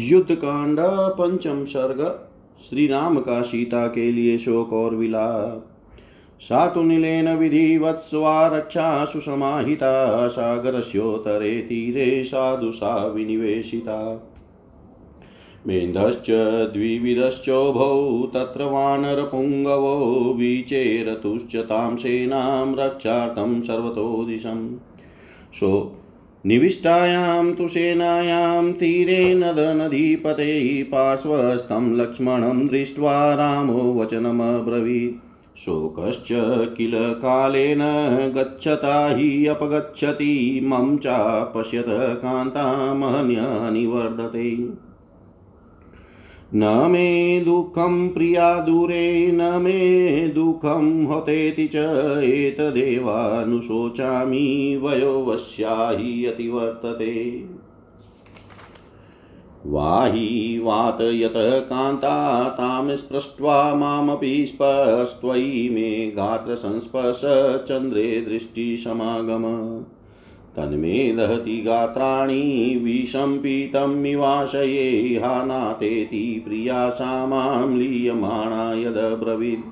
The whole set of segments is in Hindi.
युद्ध कांड पंचम सर्ग श्री राम का सीता के लिए शोक और विलाप। सातुनिलेन विधिवत्स्वा रक्षा सुसमाहिता सागरस्योत्तरे तीरे साधु सा विनिवेशिता। मेन्धश्च द्विविधश्चोभौ तत्र वानरपुङ्गवो विचेरतुश्च तां सेनां रक्षार्थं सर्वतो दिशम्। सो निविष्टायां तु सेनायां तीरे नदनदीपते पार्श्वस्थं लक्ष्मणं दृष्ट्वा रामो वचनमब्रवीत्। शोकश्च किल कालेन गच्छता हि अपगच्छति मम चापश्यत कान्तामहन्यनि वर्धते। न मे दुःखं प्रिया दूरे, न मे दुःखं हतेति च एतदेवानुशोचामि वयोवश्या हि अतिवर्तते। वाहि वातयत कान्ता तां स्पृष्ट्वा मामपि स्पर्स्त्वयि मे गात्रसंस्पर्श चन्द्रे दृष्टिसमागम तन्मे दहति गात्राणि विशम्पितमिवाशये हानातेति प्रिया सा माँ लीयमाणा यदब्रवीत्।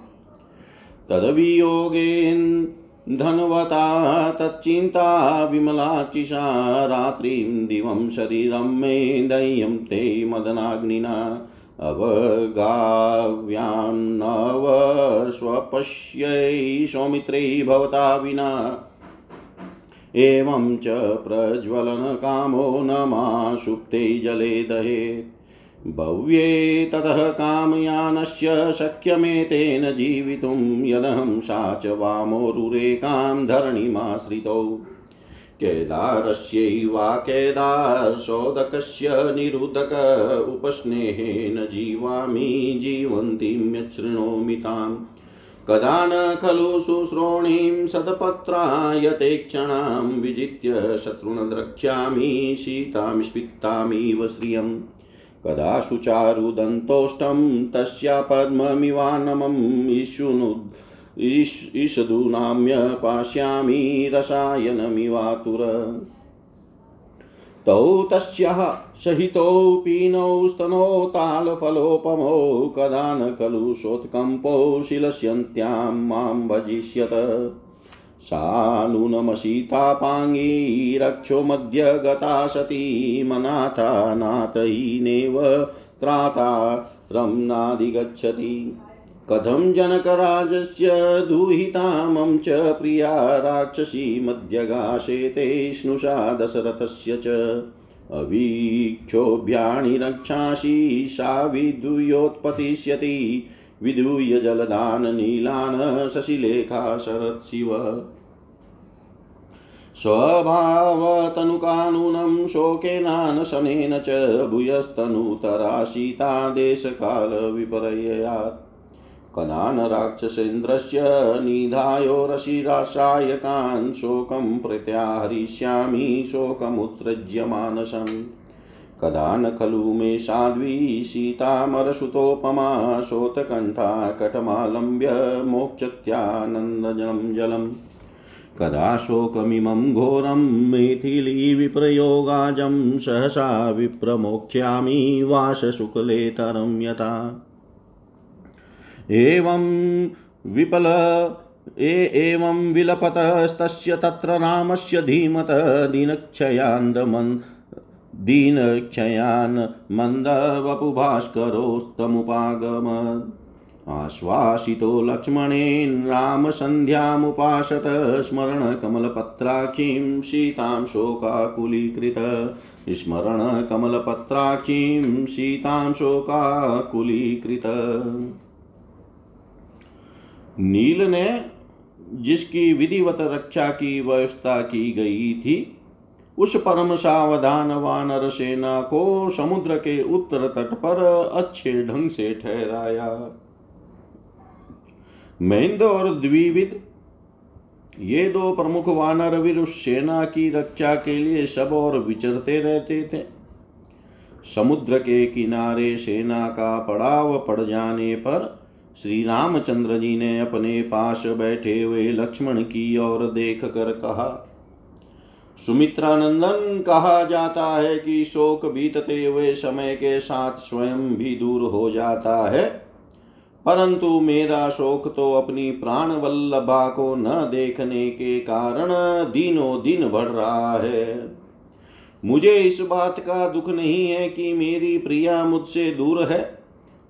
तद्वियोगेन् धनवता तच्चिन्ता विमलाचिषा रात्रिं दिवं शरीरं मे दह्यं ते मदनाग्निना अवगाव्यां नव स्वपश्यै भवता विना एवं च प्रज्वलनकामो न मा जले दहेत् भव्ये ततः कामयानस्य शक्यमेतेन जीवितुं यदहं सा च वामोरुरेकां धरणिमाश्रितौ। केदारस्यैवा केदारसोदकस्य निरुदक उपस्नेहेन जीवामि, जीवन्तीं यच्छृणोमि ताम्। कदा खलु शुश्रोणीं सदपत्रायते क्षणां विजित्य शत्रुन् द्रक्ष्यामि सीतां स्पित्तामिव श्रियम्। कदा सुचारुदन्तोष्टं तस्या पद्ममिवान्नमम् ईशुनुद् ईषदूनाम्य पास्यामि रसायनमिवातुर। तौ तस्याः सहितौ पीनौ स्तनौ तालफलोपमौ कदा न खलु सोत्कम्पौ शिलस्यन्त्यां माँ भजिष्यत। सा नूनमशीतापाङ्गी रक्षो मध्य गता सती मनाथा नाथहीनेव त्राता रम्नादिगच्छति। कथं जनकराजस्य दुहितामं च प्रिया राक्षसी मध्यगाशेते स्नुषा दशरथस्य च। अवीक्षोभ्याणि रक्षांसि सा विदूयोत्पतिष्यति विधूय जलदान नीलान् शशिलेखा शरत्शिव स्वभावतनुकानूनं शोकेनानशनेन च भूयस्तनुतरा सीता देशकालविपर्ययात्। कदा न राक्षसेन्द्रस्य निधायो रशिराशायकान् शोकं प्रत्याहरिष्यामि शोकमुत्सृज्य मानसम् कदा न खलु मे साध्वी सीतामरसुतोपमा शोतकण्ठा कटमालम्ब्य मोक्षत्यानन्दजलं जलम्। कदा शोकमिमं घोरं मैथिलीविप्रयोगाजं सहसा विप्रमोक्ष्यामि वासशुक्लेतरं यथा। एवं विपल, ए एवं विलपतस्तस्य तत्र रामस्य धीमत, दीनक्षयान्दमन्, दीनक्षयान् मन्दवपुभास्करोस्तमुपागमत् आश्वासितो लक्ष्मणेन रामसन्ध्यामुपासत स्मरणकमलपत्राक्षीं सीतां शोकाकुलीकृत। स्मरणकमलपत्राक्षीं सीतां शोकाकुलीकृत। नील ने जिसकी विधिवत रक्षा की, व्यवस्था की गई थी, उस परम सावधान वानर सेना को समुद्र के उत्तर तट पर अच्छे ढंग से ठहराया। महेंद्र और द्विविद, ये दो प्रमुख वानर वीर उस सेना की रक्षा के लिए सब और विचरते रहते थे। समुद्र के किनारे सेना का पड़ाव पड़ जाने पर श्री रामचंद्र जी ने अपने पास बैठे हुए लक्ष्मण की ओर देख कर कहा, सुमित्रानंदन, कहा जाता है कि शोक बीतते हुए समय के साथ स्वयं भी दूर हो जाता है, परंतु मेरा शोक तो अपनी प्राण वल्लभा को न देखने के कारण दिनों दिन बढ़ रहा है। मुझे इस बात का दुख नहीं है कि मेरी प्रिया मुझसे दूर है।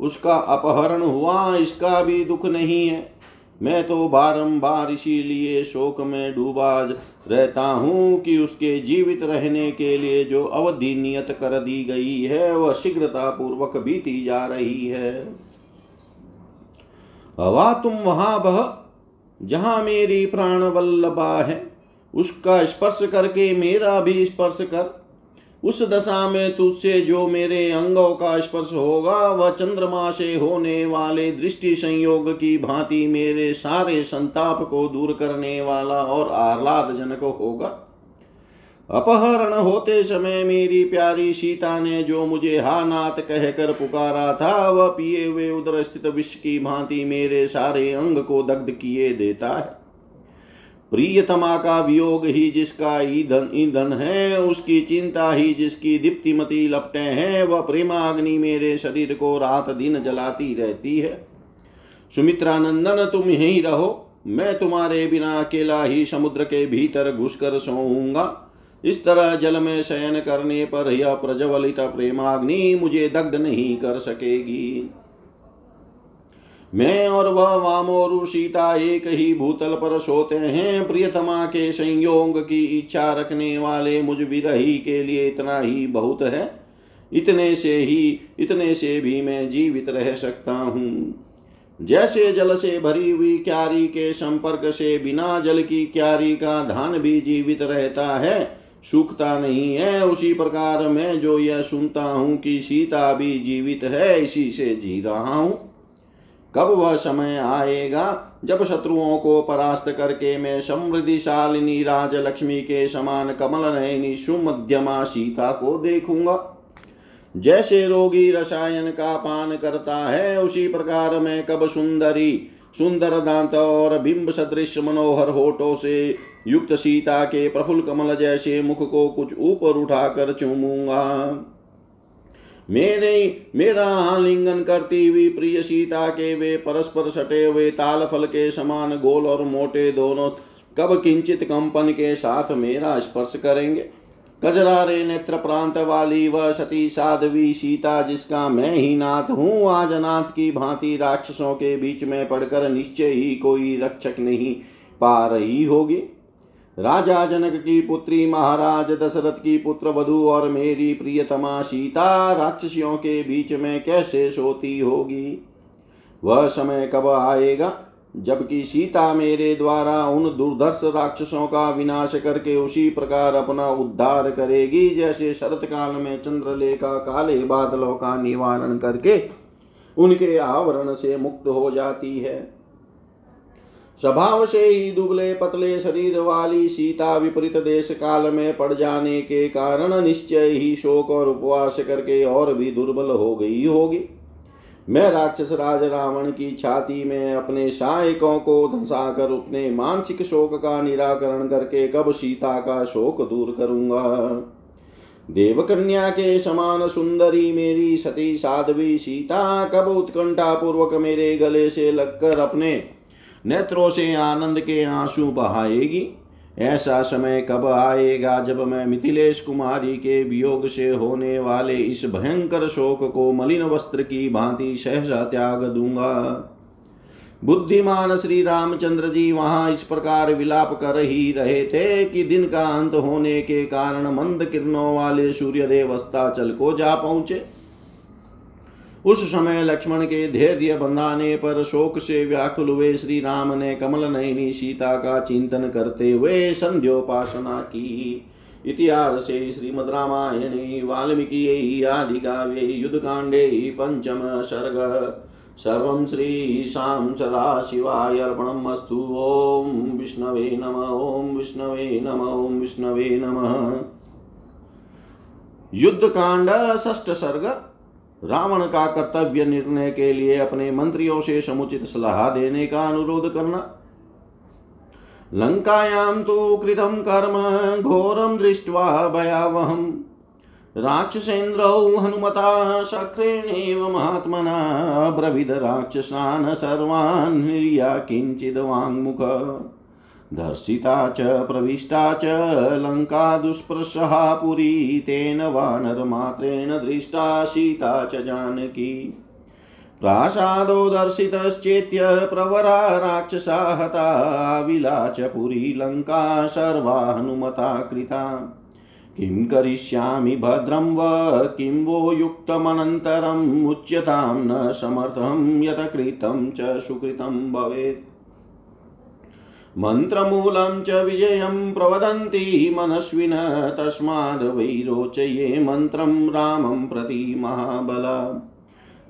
उसका अपहरण हुआ, इसका भी दुख नहीं है। मैं तो बारंबार इसीलिए शोक में डूबा रहता हूँ कि उसके जीवित रहने के लिए जो अवधि नियत कर दी गई है, वह शीघ्रता पूर्वक बीती जा रही है। हवा तुम वहाँ बह, जहाँ मेरी प्राण वल्लभा है। उसका स्पर्श करके मेरा भी स्पर्श कर। उस दशा में तुझसे जो मेरे अंगों का स्पर्श होगा, वह चंद्रमा से होने वाले दृष्टि संयोग की भांति मेरे सारे संताप को दूर करने वाला और आह्लाद जनक होगा। अपहरण होते समय मेरी प्यारी सीता ने जो मुझे हा नाथ कहकर पुकारा था, वह पिए हुए उधर स्थित विष की भांति मेरे सारे अंग को दग्ध किए देता है। प्रियतमा का वियोग ही जिसका ईंधन ईंधन है, उसकी चिंता ही जिसकी दीप्तिमती लपटे हैं, वह प्रेमाग्नि मेरे शरीर को रात दिन जलाती रहती है। सुमित्रानंदन, तुम यहीं रहो, मैं तुम्हारे बिना अकेला ही समुद्र के भीतर घुसकर सोऊँगा। इस तरह जल में शयन करने पर यह प्रज्वलित प्रेमाग्नि मुझे दग्ध नहीं कर सकेगी। मैं और वह वामोरु सीता एक ही भूतल पर सोते हैं। प्रियतमा के संयोग की इच्छा रखने वाले मुझ विरही के लिए इतना ही बहुत है। इतने से ही, इतने से भी मैं जीवित रह सकता हूँ। जैसे जल से भरी हुई क्यारी के संपर्क से बिना जल की क्यारी का धान भी जीवित रहता है, सूखता नहीं है। उसी प्रकार मैं जो यह सुनता हूँ कि सीता भी जीवित है, इसी से जी रहा हूँ। कब वह समय आएगा? जब शत्रुओं को परास्त करके मैं समृद्धिशालिनी राज लक्ष्मी के समान कमल नयनी सुमध्यमा सीता को देखूँगा। जैसे रोगी रसायन का पान करता है, उसी प्रकार मैं कब सुंदरी, सुंदर दांत और बिंब सदृश मनोहर होठों से युक्त सीता के प्रफुल्ल कमल जैसे मुख को कुछ ऊपर उठाकर चूमूँगा। मेरे मेरा आलिंगन करती हुई प्रिय सीता के वे परस्पर सटे हुए ताल फल के समान गोल और मोटे दोनों कब किंचित कंपन के साथ मेरा स्पर्श करेंगे? कजरारे नेत्र प्रांत वाली वह सती साधवी सीता, जिसका मैं ही नाथ हूँ, आज नाथ की भांति राक्षसों के बीच में पड़कर निश्चय ही कोई रक्षक नहीं पा रही होगी। राजा जनक की पुत्री महाराज दशरथ की पुत्र वधु और मेरी प्रियतमा सीता राक्षसियों के बीच में कैसे सोती होगी? वह समय कब आएगा जबकि सीता मेरे द्वारा उन दुर्धर्ष राक्षसों का विनाश करके उसी प्रकार अपना उद्धार करेगी जैसे शरत काल में चंद्रलेखा काले बादलों का निवारण करके उनके आवरण से मुक्त हो जाती है। स्वभाव से ही दुबले पतले शरीर वाली सीता विपरीत देश काल में पड़ जाने के कारण निश्चय ही शोक और उपवास करके और भी दुर्बल हो गई होगी। मैं राक्षस राज रावण की छाती में अपने सहायकों को धंसा कर अपने मानसिक शोक का निराकरण करके कब सीता का शोक दूर करूँगा? देवकन्या के समान सुंदरी मेरी सती साध्वी सीता कब उत्कंठा पूर्वक मेरे गले से लगकर अपने नेत्रों से आनंद के आँसू बहाएगी। ऐसा समय कब आएगा जब मैं मिथिलेश कुमारी के वियोग से होने वाले इस भयंकर शोक को मलिन वस्त्र की भांति सहसा त्याग दूँगा। बुद्धिमान श्री रामचंद्र जी वहाँ इस प्रकार विलाप कर ही रहे थे कि दिन का अंत होने के कारण मंद किरणों वाले सूर्यदेव अस्ताचल को जा पहुँचे। उस समय लक्ष्मण के धैर्य बंधाने पर शोक से व्याकुल हुए श्री राम ने कमल नयनी सीता का चिंतन करते हुए संध्योपासना की। इतिहास श्रीमद् रामायणे, वाल्मीकि आदि काव्ये युद्धकाण्डे पञ्चम सर्ग। सर्वं श्रीशां सदाशिवाय अर्पणम् अस्तु विष्णवे नम, ॐ विष्णवे नम, ॐ विष्णवे नमः। युद्धकाण्ड, षष्ठ सर्ग। रावण का कर्तव्य निर्णय के लिए अपने मंत्रियों से समुचित सलाह देने का अनुरोध करना। लङ्कायां तो कृतं कर्म, घोरं दृष्ट्वा भयावहम् राक्षसेन्द्रौ हनुमता शक्रेणेव महात्मना, ब्रविद राक्षसान् सर्वान् किञ्चिद् वाङ्मुख। दर्शिता च, प्रविष्टा च लङ्का दुष्प्रसहा पुरी, तेन वानरमात्रेण दृष्टा, सीता च जानकी। प्रासादो दर्शितश्चेत्य, प्रवरा राक्षसा हता विलाच पुरी लङ्का सर्वा हनुमता कृता। किं करिष्यामि भद्रं व किं वो युक्तमनन्तरम् उच्यतां न समर्थं यत कृतं च सुकृतं भवेत्। मन्त्रमूलं च विजयं प्रवदन्ति मनस्विन तस्माद् वै रोचये मन्त्रं रामं प्रति महाबल।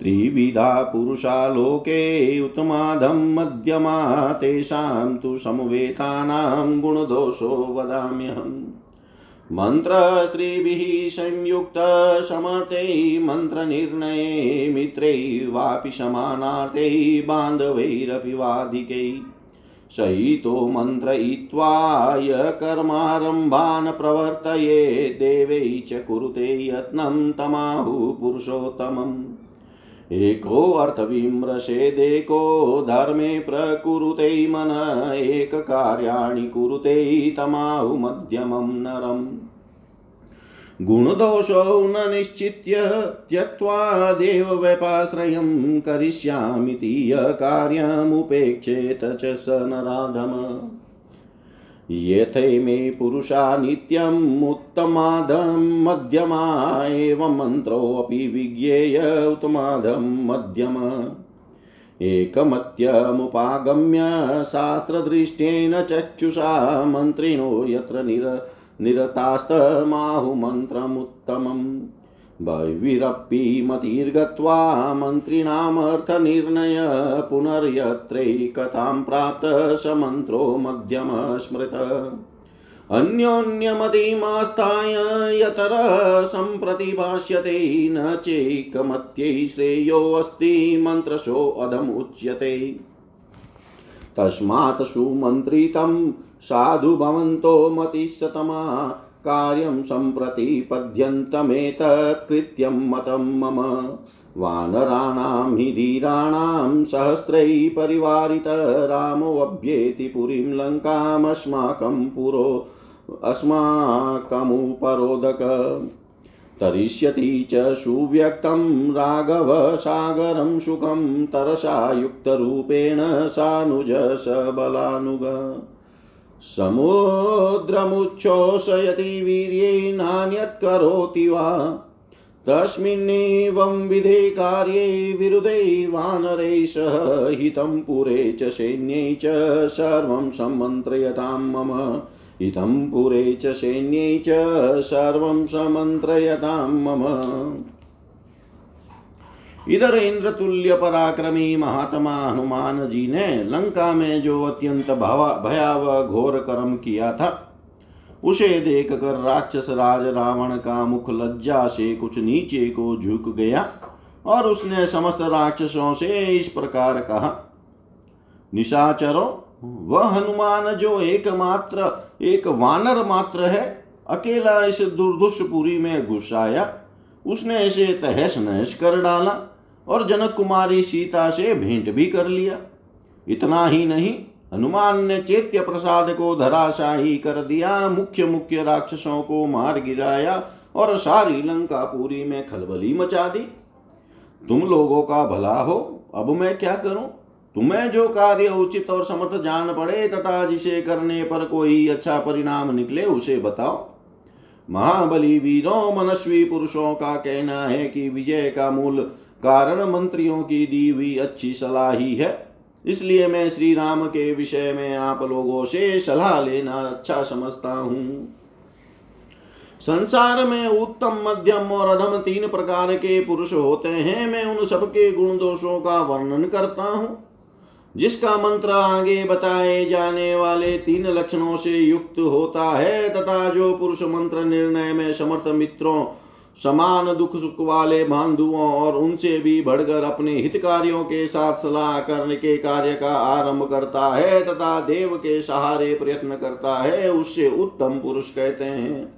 त्रिविधा पुरुषा लोके उत्तमाधं मध्यमा तेषां तु समवेतानां गुणदोषो वदाम्यहम्। मन्त्रस्त्रीभिः संयुक्तसमते मन्त्रनिर्णये मित्रैवापि समानार्थे बान्धवैरपि वाधिकै सहितो मन्त्रयित्वा य कर्मारम्भान् प्रवर्तये देवै च कुरुते यत्नं तमाहुः पुरुषोत्तमम्। एकोऽर्थविम्रसेदेको धर्मे प्रकुरुते मन, एककार्याणि कुरुते तमाहुमध्यमं नरम्। गुणदोषौ न निश्चित्य त्यक्त्वा देवव्यपाश्रयं करिष्यामिति यः कार्यमुपेक्षेत च स नराधम। यथैमे पुरुषा नित्यम् उत्तमादं मध्यमा एवं मन्त्रोऽपि विज्ञेय उत्तमादं मध्यम। एकमत्यमुपागम्य शास्त्रदृष्टेन चक्षुषा मन्त्रिणो यत्र निर निरतास्तमाहुमन्त्रमुत्तमम्। भैविरपि मतिर्गत्वा मन्त्रिणामर्थनिर्णय पुनर्यत्रैकतां प्राप्त स मन्त्रो मध्यम स्मृत अन्योन्यमतिमास्ताय यतर सम्प्रतिभाष्यते, न चैकमत्यै श्रेयोऽस्ति मन्त्रशोऽधमुच्यते तस्मात् सुमन्त्रितं साधु भवन्तो मतिशतमा कार्यं सम्प्रतिपद्यन्तमेतत्कृत्यं मतं मम। वानराणां हि धीराणां सहस्रैः परिवारित रामोऽभ्येति पुरीं लङ्कामस्माकं पुरो अस्माकमुपरोदक। तरिष्यति च सुव्यक्तं राघव सागरं सुखं तरसा युक्तरूपेण सानुज सबलानुग समुद्रमुच्छोषयति वीर्ये नान्यत् करोति वा? तस्मिन्नेवं विधे कार्ये विरुधे वानरै सह हितं पुरे च सैन्यै च सर्वं सम्मन्त्रयतां मम। हितं पुरे च सैन्यै च सर्वं समन्त्रयतां मम। इधर इंद्र तुल्य पराक्रमी महात्मा हनुमान जी ने लंका में जो अत्यंत भयावह घोर कर्म किया था, उसे देख कर राक्षस राज रावण का मुख लज्जा से कुछ नीचे को झुक गया और उसने समस्त राक्षसों से इस प्रकार कहा, निशाचरो, वह हनुमान जो एकमात्र, एक वानर मात्र है, अकेला इस दुर्दुषपुरी में घुस आया। उसने इसे तहस नहस कर डाला और जनक कुमारी सीता से भेंट भी कर लिया। इतना ही नहीं, हनुमान ने चैत्य प्रसाद को धराशाही कर दिया, मुख्य मुख्य राक्षसों को मार गिराया और सारी लंका पूरी में खलबली मचा दी। तुम लोगों का भला हो, अब मैं क्या करूँ? तुम्हें जो कार्य उचित और समर्थ जान पड़े तथा जिसे करने पर कोई अच्छा परिणाम निकले उसे बताओ। महाबली वीरों, मनस्वी पुरुषों का कहना है कि विजय का मूल कारण मंत्रियों की दी हुई अच्छी सलाह ही है। इसलिए मैं श्री राम के विषय में आप लोगों से सलाह लेना अच्छा समझता हूँ। संसार में उत्तम, मध्यम और अधम तीन प्रकार के पुरुष होते हैं। मैं उन सबके गुण दोषों का वर्णन करता हूँ। जिसका मंत्र आगे बताए जाने वाले तीन लक्षणों से युक्त होता है, तथा जो पुरुष मंत्र निर्णय में समर्थ मित्रों समान दुख सुख वाले बांधुओं और उनसे भी बढ़कर अपने हितकारियों के साथ सलाह करने के कार्य का आरंभ करता है तथा देव के सहारे प्रयत्न करता है, उससे उत्तम पुरुष कहते हैं।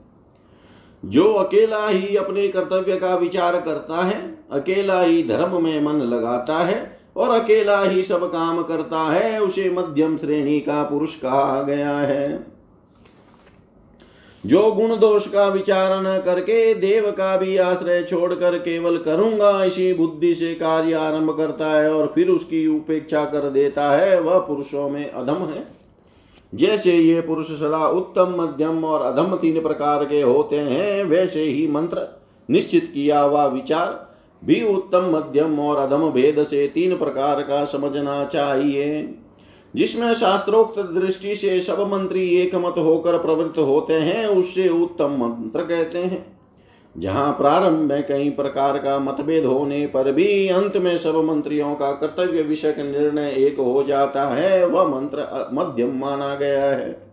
जो अकेला ही अपने कर्तव्य का विचार करता है, अकेला ही धर्म में मन लगाता है और अकेला ही सब काम करता है, उसे मध्यम श्रेणी का पुरुष कहा गया है। जो गुण दोष का विचार न करके देव का भी आश्रय छोड़कर केवल करूँगा, इसी बुद्धि से कार्य आरंभ करता है और फिर उसकी उपेक्षा कर देता है, वह पुरुषों में अधम है। जैसे ये पुरुष सदा उत्तम, मध्यम और अधम तीन प्रकार के होते हैं, वैसे ही मंत्र, निश्चित किया हुआ विचार भी उत्तम, मध्यम और अधम भेद से तीन प्रकार का समझना चाहिए। जिसमें शास्त्रोक्त दृष्टि से सब मंत्री एक मत होकर प्रवृत्त होते हैं, उससे उत्तम मंत्र कहते हैं। जहाँ प्रारंभ में कई प्रकार का मतभेद होने पर भी अंत में सब मंत्रियों का कर्तव्य विषय निर्णय एक हो जाता है, वह मंत्र मध्यम माना गया है।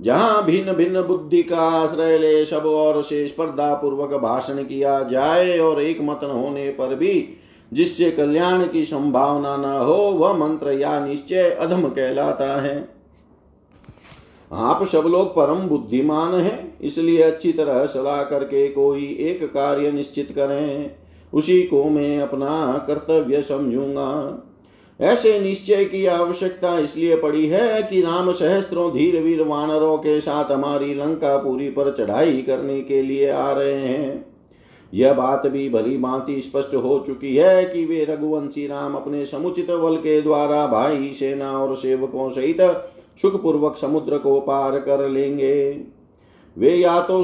जहाँ भिन्न भिन्न बुद्धि का आश्रय ले सब और से स्पर्धा पूर्वक भाषण किया जाए और एक मत होने पर भी जिससे कल्याण की संभावना न हो, वह मंत्र या निश्चय अधम कहलाता है। आप सब लोग परम बुद्धिमान हैं, इसलिए अच्छी तरह सलाह करके कोई एक कार्य निश्चित करें। उसी को मैं अपना कर्तव्य समझूँगा। ऐसे निश्चय की आवश्यकता इसलिए पड़ी है कि राम सहस्त्रों धीर वीर वानरों के साथ हमारी लंका पूरी पर चढ़ाई करने के लिए आ रहे हैं। यह बात भी भली भांति स्पष्ट हो चुकी है कि वे रघुवंशी राम अपने समुचित बल के द्वारा भाई सेना और सेवकों सहित सुखपूर्वक समुद्र को पार कर लेंगे। वे या तो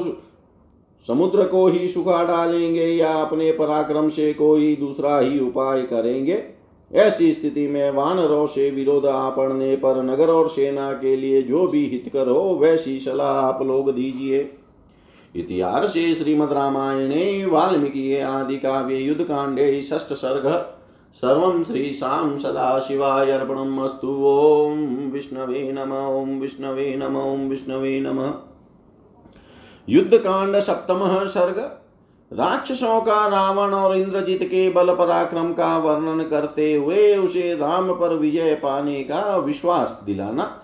समुद्र को ही सुखा डालेंगे या अपने पराक्रम से कोई दूसरा ही उपाय करेंगे। ऐसी स्थिति में वानरों से विरोध आ पड़ने पर नगर और सेना के लिए जो भी हितकर हो, वैसी सलाह आप लोग दीजिए। इतिहासे श्रीमद् रामायणे वाल्मीकि आदि काव्ये युद्ध कांडे षष्ठ सर्ग सर्वं श्रीशां सदाशिवाय अर्पणमस्तु। ॐ विष्णवे नम, ॐ विष्णवे नम, ॐ विष्णवे नमः। युद्ध कांड सप्तम सर्ग। राक्षसों का रावण और इंद्रजीत के बल पराक्रम का वर्णन करते हुए उसे राम पर विजय पाने का विश्वास दिलाना।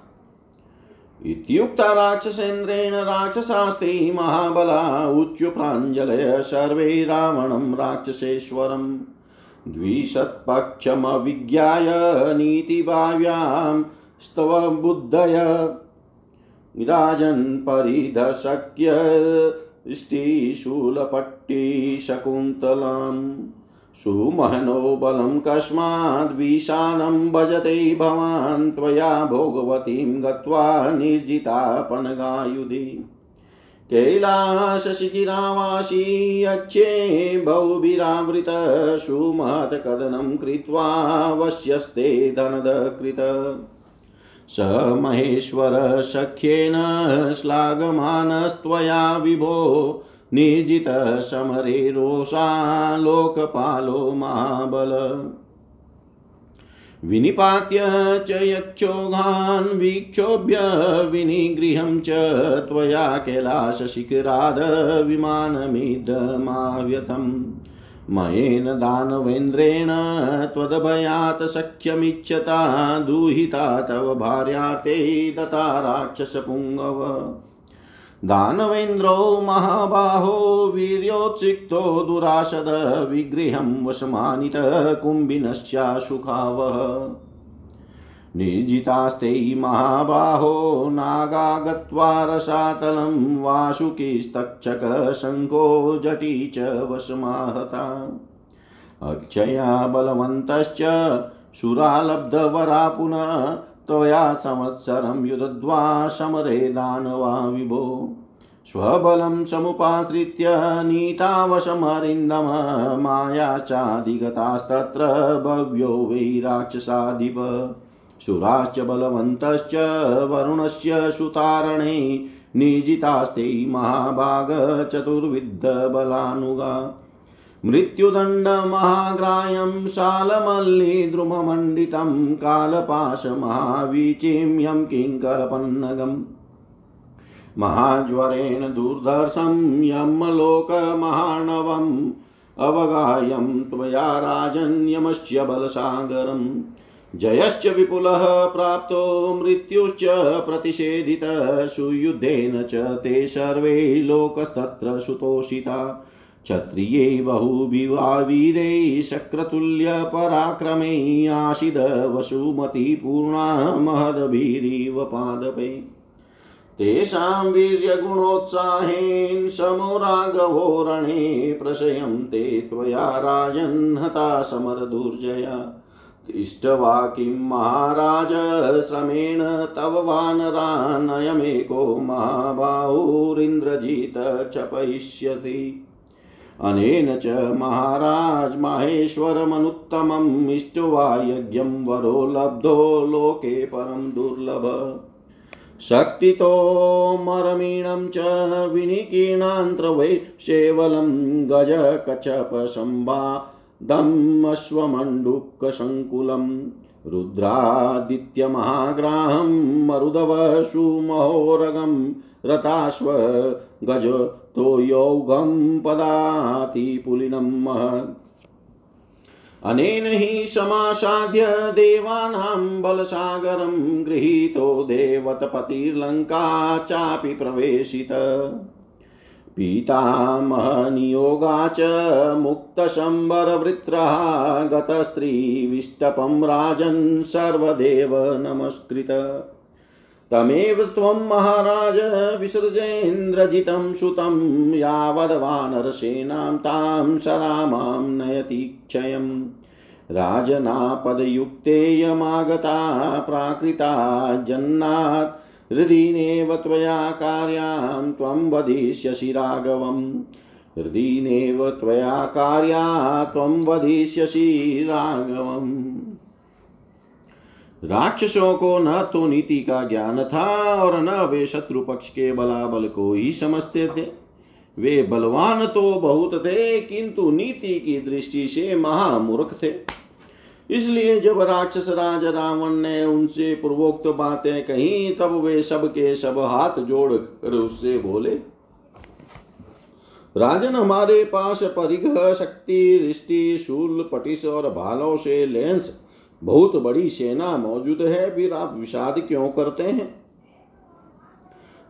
इत्युक्ता राक्षसेन्द्रेण राक्षसास्ते महाबला उच्चुप्राञ्जलय सर्वे रावणं राक्षसेश्वरम् द्विशत्पक्षमविज्ञाय नीतिभाव्यां स्तवबुद्धय राजन् परिदशक्य शकुन्तलाम् सुमहनो बलं कस्माद्विशानं भजते भवान् त्वया भोगवतीं गत्वा निर्जितापनगायुधि। कैलासशिखिरावासी यच्छे बहुभिरावृत सुमहत्कदनं कृत्वा वश्यस्ते धनदकृत। स महेश्वरसख्येन श्लाघमानस्त्वया विभो निर्जित समरे रोषा लोकपालो महाबल। विनिपात्य च यक्षोघान् वीक्षोभ्य विनिगृहं च त्वया कैलासशिखराद विमानमिदमाव्यतम् मयेन दानवेन्द्रेण त्वदभयात् सख्यमिच्छता दुहिता तव भार्याते दता राक्षसपुङ्गव। दानवेन्द्रो महाबाहो वीर्योत्सिक्तो दुराशद विगृहं वशमानितः कुम्भिनश्चाशुखावः निर्जितास्ते महाबाहो नागा गत्वा रसातलं वासुकिस्तक्षकशङ्को जटी च वशमाहता। अक्षया बलवन्तश्च सुरालब्धवरा पुनः त्वया संवत्सरं युदद्वा समरे दानवा विभो। स्वबलं समुपाश्रित्य नीतावशमरिन्दम मायाश्चाधिगतास्तत्र भव्यो वै राक्षसाधिप सुराश्च बलवन्तश्च वरुणस्य सुतारणे, निजितास्ते महाभागचतुर्विद्धबलानुगा मृत्युदण्डमहाग्रायं शालमल्लिद्रुममण्डितं कालपाशमहावीचिम्यं किङ्करपन्नगम्। महाज्वरेण दुर्धर्षं यमलोकमहार्णवम् अवगायं त्वया राजन्यमस्य बलसागरम्। जयश्च विपुलः प्राप्तो, मृत्युश्च प्रतिषेधितः, सुयुद्धेन च ते सर्वे लोकस्तत्र सुतोषिता। क्षत्रिये बहुविवावीरे शक्रतुल्यपराक्रमे आशिद वसुमतीपूर्णा महदभिरिव पादपे। तेषां वीर्यगुणोत्साहेन समो राघवो रणे प्रशयन्ते त्वया राजन्हता समरदुर्जया। तिष्ठवा किं महाराज श्रमेण तव वानरानयमेको महाबाहुरिन्द्रजित क्षपयिष्यति। अनेन च महाराज माहेश्वरमनुत्तमम् इष्ट्वा यज्ञं वरो लब्धो लोके परं दुर्लभ। शक्तितोमरमीणं च विनिकीर्णान्त्रवै सेवलं गजकचपसम्बा दमश्वमण्डुकसङ्कुलं रुद्रादित्यमहाग्राहं मरुदवसुमहोरगं रताश्व गजतो यौगं पदातिपुलिनं महत्। अनेन हि समासाद्य देवानां बलसागरं गृहीतो देवतपतिर्लङ्का चापि प्रवेशित। पीतामहनियोगा च मुक्तशम्बरवृत्रः गतस्त्रीविष्टपं राजन् सर्वदेव नमस्कृत। तमेव त्वं महाराज विसृजेन्द्रजितं सुतं यावद्वानरसेनां तां नयति क्षयम् राजनापदयुक्तेयमागता प्राकृता जन्नात् हृदीनेव त्वया कार्यां त्वं वदिष्यसि राघवम् हृदीनेव त्वया कार्या त्वं वदिष्यसि राघवम् राक्षसों को न तो नीति का ज्ञान था और न वे शत्रु पक्ष के बलाबल को ही समझते थे। वे बलवान तो बहुत थे, किंतु नीति की दृष्टि से महामूर्ख थे। इसलिए जब राक्षस राज रावण ने उनसे पूर्वोक्त बातें कही, तब वे सब के सब हाथ जोड़ कर उससे बोले, राजन, हमारे पास परिघ शक्ति, रिष्टि, शूल, पटिस और भालों से लेंस बहुत बड़ी सेना मौजूद है, फिर आप विषाद क्यों करते हैं?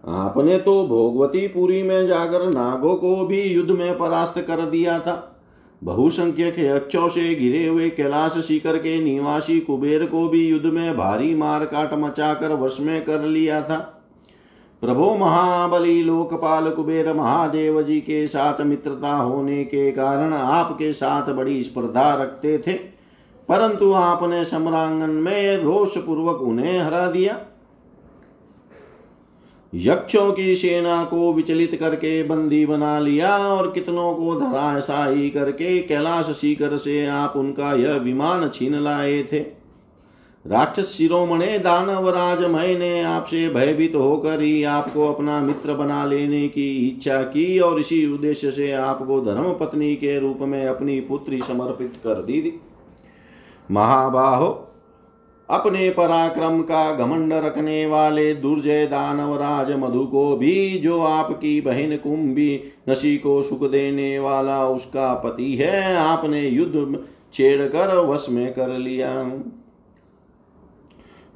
आपने तो भोगवतीपुरी में जाकर नागों को भी युद्ध में परास्त कर दिया था। बहुसंख्यक यक्षों से घिरे हुए कैलाश शिखर के निवासी कुबेर को भी युद्ध में भारी मार काट मचाकर वश में कर लिया था। प्रभो महाबली लोकपाल कुबेर महादेव जी के साथ मित्रता होने के कारण आपके साथ बड़ी स्पर्धा रखते थे। परंतु आपने सम्रांगन में रोष पूर्वक उन्हें हरा दिया। यक्षों की सेना को विचलित करके बंदी बना लिया और कितनों को धराशाही करके कैलाश शिखर से आप उनका यह विमान छीन लाए थे। राक्षस शिरोमणे दानवराज मय ने आपसे भयभीत होकर ही आपको अपना मित्र बना लेने की इच्छा की और इसी उद्देश्य से आपको धर्म पत्नी के रूप में अपनी पुत्री समर्पित कर दी थी। महाबाहो। अपने पराक्रम का घमंड रखने वाले दुर्जय दानव राज मधु को भी, जो आपकी बहन कुंभी नशी को सुख देने वाला उसका पति है, आपने युद्ध छेड़कर वश में कर लिया।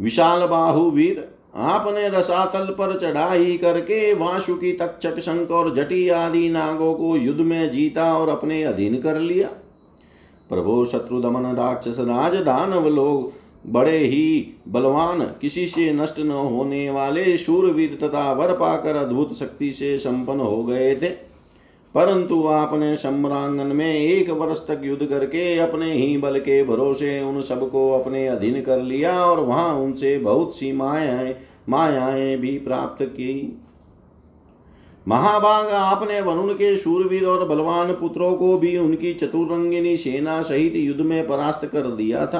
विशाल बाहु वीर, आपने रसातल पर चढ़ाई करके वासुकी तक्षक शंक और जटी आदि नागों को युद्ध में जीता और अपने अधीन कर लिया। प्रभु शत्रु दमन राक्षस राज दानव लोग, बड़े ही बलवान, किसी से नष्ट न होने वाले शूरवीर तथा वर पाकर अद्भुत शक्ति से संपन्न हो गए थे। परंतु आपने सम्रांगन में एक वर्ष तक युद्ध करके अपने ही बल के भरोसे उन सबको अपने अधीन कर लिया और वहाँ उनसे बहुत सी मायाएँ मायाएँ भी प्राप्त की। महाभाग आपने वरुण के शूरवीर और बलवान पुत्रों को भी उनकी चतुरंगिनी सेना सहित युद्ध में परास्त कर दिया था।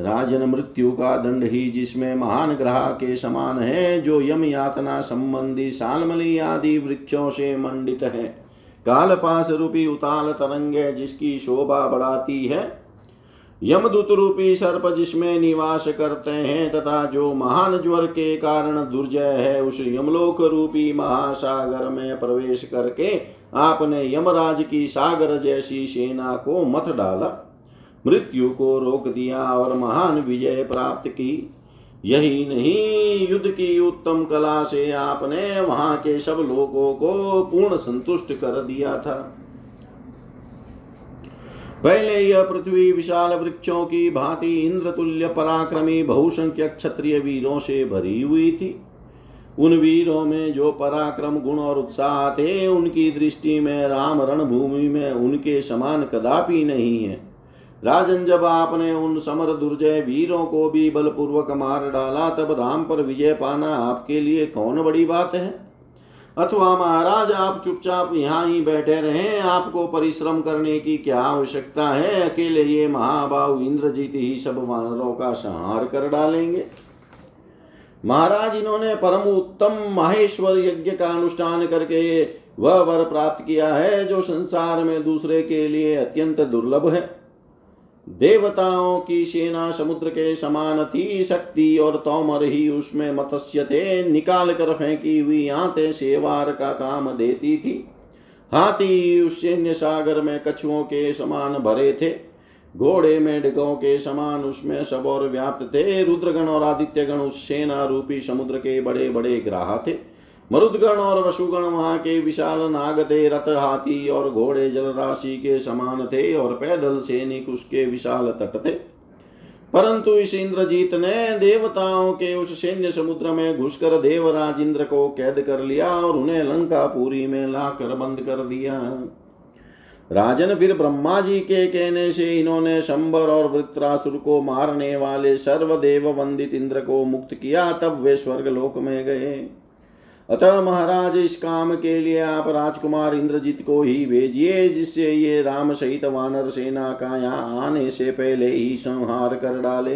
राजन मृत्यु का दंड ही जिसमें महान ग्रह के समान है, जो यम यातना संबंधी सालमली आदि वृक्षों से मंडित है। काल पास रूपी उताल तरंगे जिसकी शोभा बढ़ाती है यमदूत रूपी सर्प जिसमें निवास करते हैं तथा जो महान ज्वर के कारण दुर्जय है, उस यमलोक रूपी महासागर में प्रवेश करके आपने यमराज की सागर जैसी सेना को मत डाला। मृत्यु को रोक दिया और महान विजय प्राप्त की। यही नहीं, युद्ध की उत्तम कला से आपने वहाँ के सब लोगों को पूर्ण संतुष्ट कर दिया था। पहले यह पृथ्वी विशाल वृक्षों की भांति इंद्र तुल्य पराक्रमी बहुसंख्यक क्षत्रिय वीरों से भरी हुई थी। उन वीरों में जो पराक्रम, गुण और उत्साह थे, उनकी दृष्टि में राम रणभूमि में उनके समान कदापि नहीं है। राजन, जब आपने उन समर दुर्जय वीरों को भी बलपूर्वक मार डाला, तब राम पर विजय पाना आपके लिए कौन बड़ी बात है? अथवा महाराज, आप चुपचाप यहाँ ही बैठे रहे। आपको परिश्रम करने की क्या आवश्यकता है? अकेले ये महाबाहु इंद्रजीत ही सब वानरों का संहार कर डालेंगे। महाराज, इन्होंने परम उत्तम माहेश्वर यज्ञ का अनुष्ठान करके वह वर प्राप्त किया है, जो संसार में दूसरे के लिए अत्यंत दुर्लभ है। देवताओं की सेना समुद्र के समान थी शक्ति और तोमर ही उसमें मत्स्य थे निकाल कर फेंकी हुई आते सेवार का काम देती थी। हाथी उस सैन्य सागर में कछुओं के समान भरे थे। घोड़े में डिगों के समान उसमें सब और व्याप्त थे। रुद्रगण और आदित्यगण उस सेना रूपी समुद्र के बड़े बड़े ग्राह थे। मरुदगण और वसुगण वहाँ के विशाल नाग थे रथ हाथी और घोड़े जल राशि के समान थे और पैदल सैनिक उसके विशाल तट थे। परंतु इस इंद्रजीत ने देवताओं के उस सैन्य समुद्र में घुसकर देवराज इंद्र को कैद कर लिया और उन्हें लंका पुरी में लाकर बंद कर दिया। राजन फिर ब्रह्मा जी के कहने से इन्होंने शंबर और वृत्रासुर को मारने वाले सर्वदेव वंदित इंद्र को मुक्त किया, तब वे स्वर्ग लोक में गए। अतः महाराज, इस काम के लिए आप राजकुमार इंद्रजीत को ही भेजिए, जिससे ये राम सहित वानर सेना का यहाँ आने से पहले ही संहार कर डाले।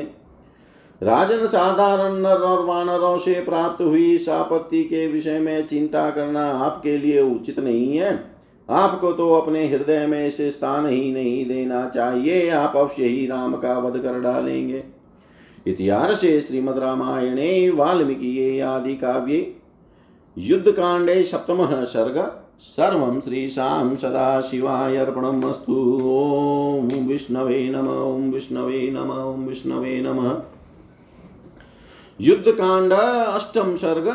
राजन साधारण नर और वानरों से प्राप्त हुई इस आपत्ति के विषय में चिंता करना आपके लिए उचित नहीं है। आपको तो अपने हृदय में इसे स्थान ही नहीं देना चाहिए, आप अवश्य ही राम का वध कर डालेंगे। इतिहास श्रीमद रामायणे, वाल्मीकि आदि काव्ये। युद्धकाण्डे सप्तमः सर्ग, सर्वं श्रीशां सदाशिवाय अर्पणमस्तु। ॐ विष्णवे नम, ॐ विष्णवे नम, ॐ विष्णवे नमः। युद्धकांड अष्टम सर्ग,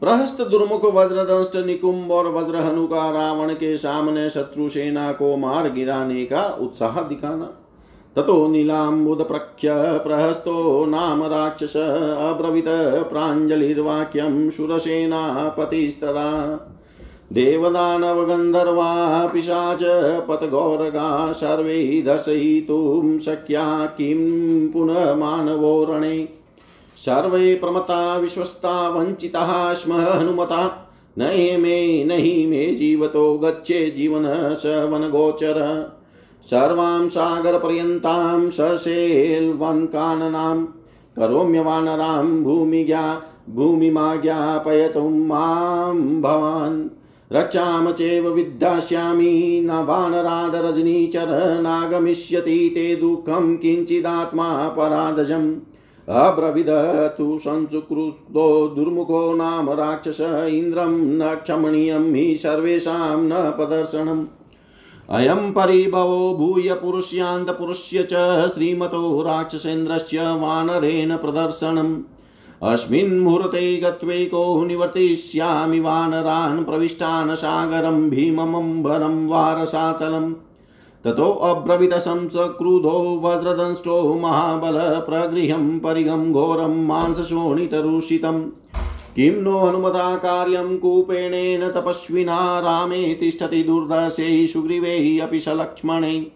प्रहस्त दुर्मुख वज्रदंष्ट निकुंभ और वज्रहनु का रावण के सामने शत्रु सेना को मार गिराने का उत्साह दिखाना। ततो नीलाम्बुदप्रख्य प्रहस्तो नाम राक्षस अब्रवीत प्राञ्जलिर्वाक्यं शूरसेनापतिस्तदा देवदानवगन्धर्वा पिशाच पतगौरगा सर्वे दर्शयितुं शक्या किं पुनः मानवो रणे। सर्वे प्रमता विश्वस्ता वञ्चिताः स्म हनुमता। न मे नहि मे जीवतो गच्छे जीवन स वनगोचर। सर्वां सागरपर्यन्तां सशेल्वन्काननां करोम्यवानरां भूमिज्ञा भूमिमाज्ञापयतुं माँ भवान्। रक्षाम चैव विद्धास्यामि न वानरादरजनीचर नागमिष्यति ते दुःखं किञ्चिदात्मा अब्रविद तु संसुकृतो दुर्मुखो नाम राक्षस, इन्द्रं न क्षमणीयं हि सर्वेषां न प्रदर्शनम्। अयं परिभवो भूय पुरुष्यान्तपुरुष्य च श्रीमतो राक्षसेन्द्रस्य वानरेण प्रदर्शनम्। अस्मिन् मुहूर्ते गत्वैको निवर्तिष्यामि वानरान् प्रविष्टान् सागरं भीममम्बरं वारसातलम्। ततो अब्रवीतशंसक्रुधो वज्रदंष्टो महाबल प्रगृहं परिगं घोरं मांसशोणितरुषितम्। किं नो हनुमता कार्यं कूपेणेन तपस्विना रामे तिष्ठति दुर्दशै सुग्रीवैः अपि सलक्ष्मणे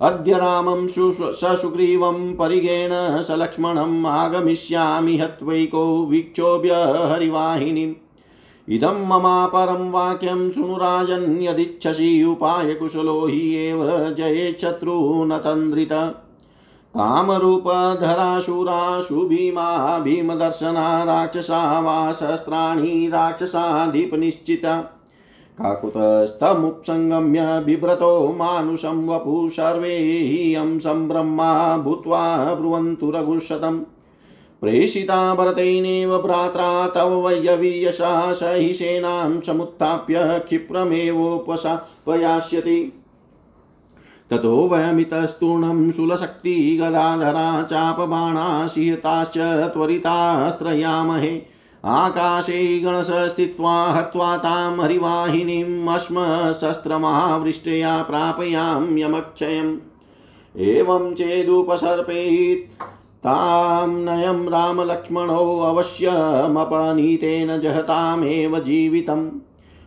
अद्य रामं ससुग्रीवं परिगेण सलक्ष्मणम् आगमिष्यामि हत्वैको विक्षोभ्य हरिवाहिनीम् इदं ममापरं वाक्यं शृणुराजन् उपायकुशलो हि एव जयेच्छत्रु न तन्द्रित कामरूपधराशुराशु भीमा भीमदर्शना राक्षसा वा सहस्राणि राक्षसाधिपनिश्चिता। काकुतस्तमुपसङ्गम्य बिभ्रतो मानुषं वपु सर्वे हियं सम्ब्रह्मा भूत्वा ब्रुवन्तु रघुशतम्। प्रेषिता भरतेनेव भ्रात्रा तव वयवीयशा स हि सेनां समुत्थाप्य क्षिप्रमेवोपसापयास्यति ततो वयमितस्तूर्णं शूलशक्तिगदाधरा चापबाणा सिहताश्च त्वरितास्त्रयामहे। आकाशे गणश स्थित्वा हत्वा तां हरिवाहिनीम् अस्म शस्त्रमहावृष्ट्या प्रापयां यमक्षयम्। एवं चेदुपसर्पेत् तां नयं रामलक्ष्मणौ अवश्यमपनीतेन जहतामेव जीवितम्।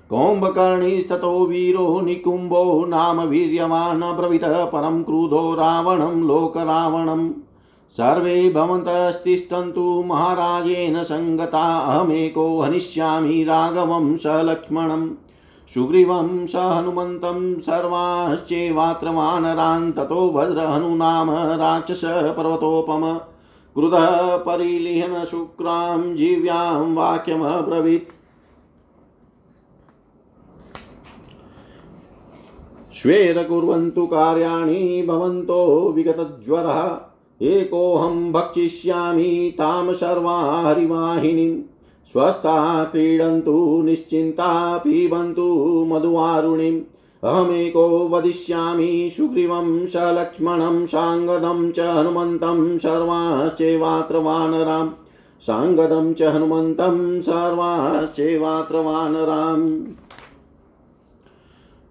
कौम्भकर्णिस्ततो वीरो निकुम्भो नाम वीर्यवान् ब्रवीत परं क्रुधो रावणं लोकरावणम् सर्वे भवन्तस्तिष्ठन्तु महाराजेन सङ्गता, अहमेको हनिष्यामि राघवं स लक्ष्मणम् सुग्रीवं स हनुमन्तं सर्वाश्चैवात्र वानरान् ततो वज्रहनुनाम राक्षस पर्वतोपम। क्रुधः परिलिहन शुक्रां, जीव्यां वाक्यमब्रवीत्। श्वेर कुर्वन्तु कार्याणि भवन्तो विगतज्वरः। एकोऽहं भक्षिष्यामि तां सर्वारिवाहिनीं स्वस्था क्रीडन्तु निश्चिन्ता पिबन्तु मधुवारुणीम् अहमेको वदिष्यामि सुग्रीवं सलक्ष्मणं साङ्गदं च हनुमन्तं सर्वाश्चैवात्र वानराम् साङ्गदं च हनुमन्तं सर्वाश्चैवात्र वानराम्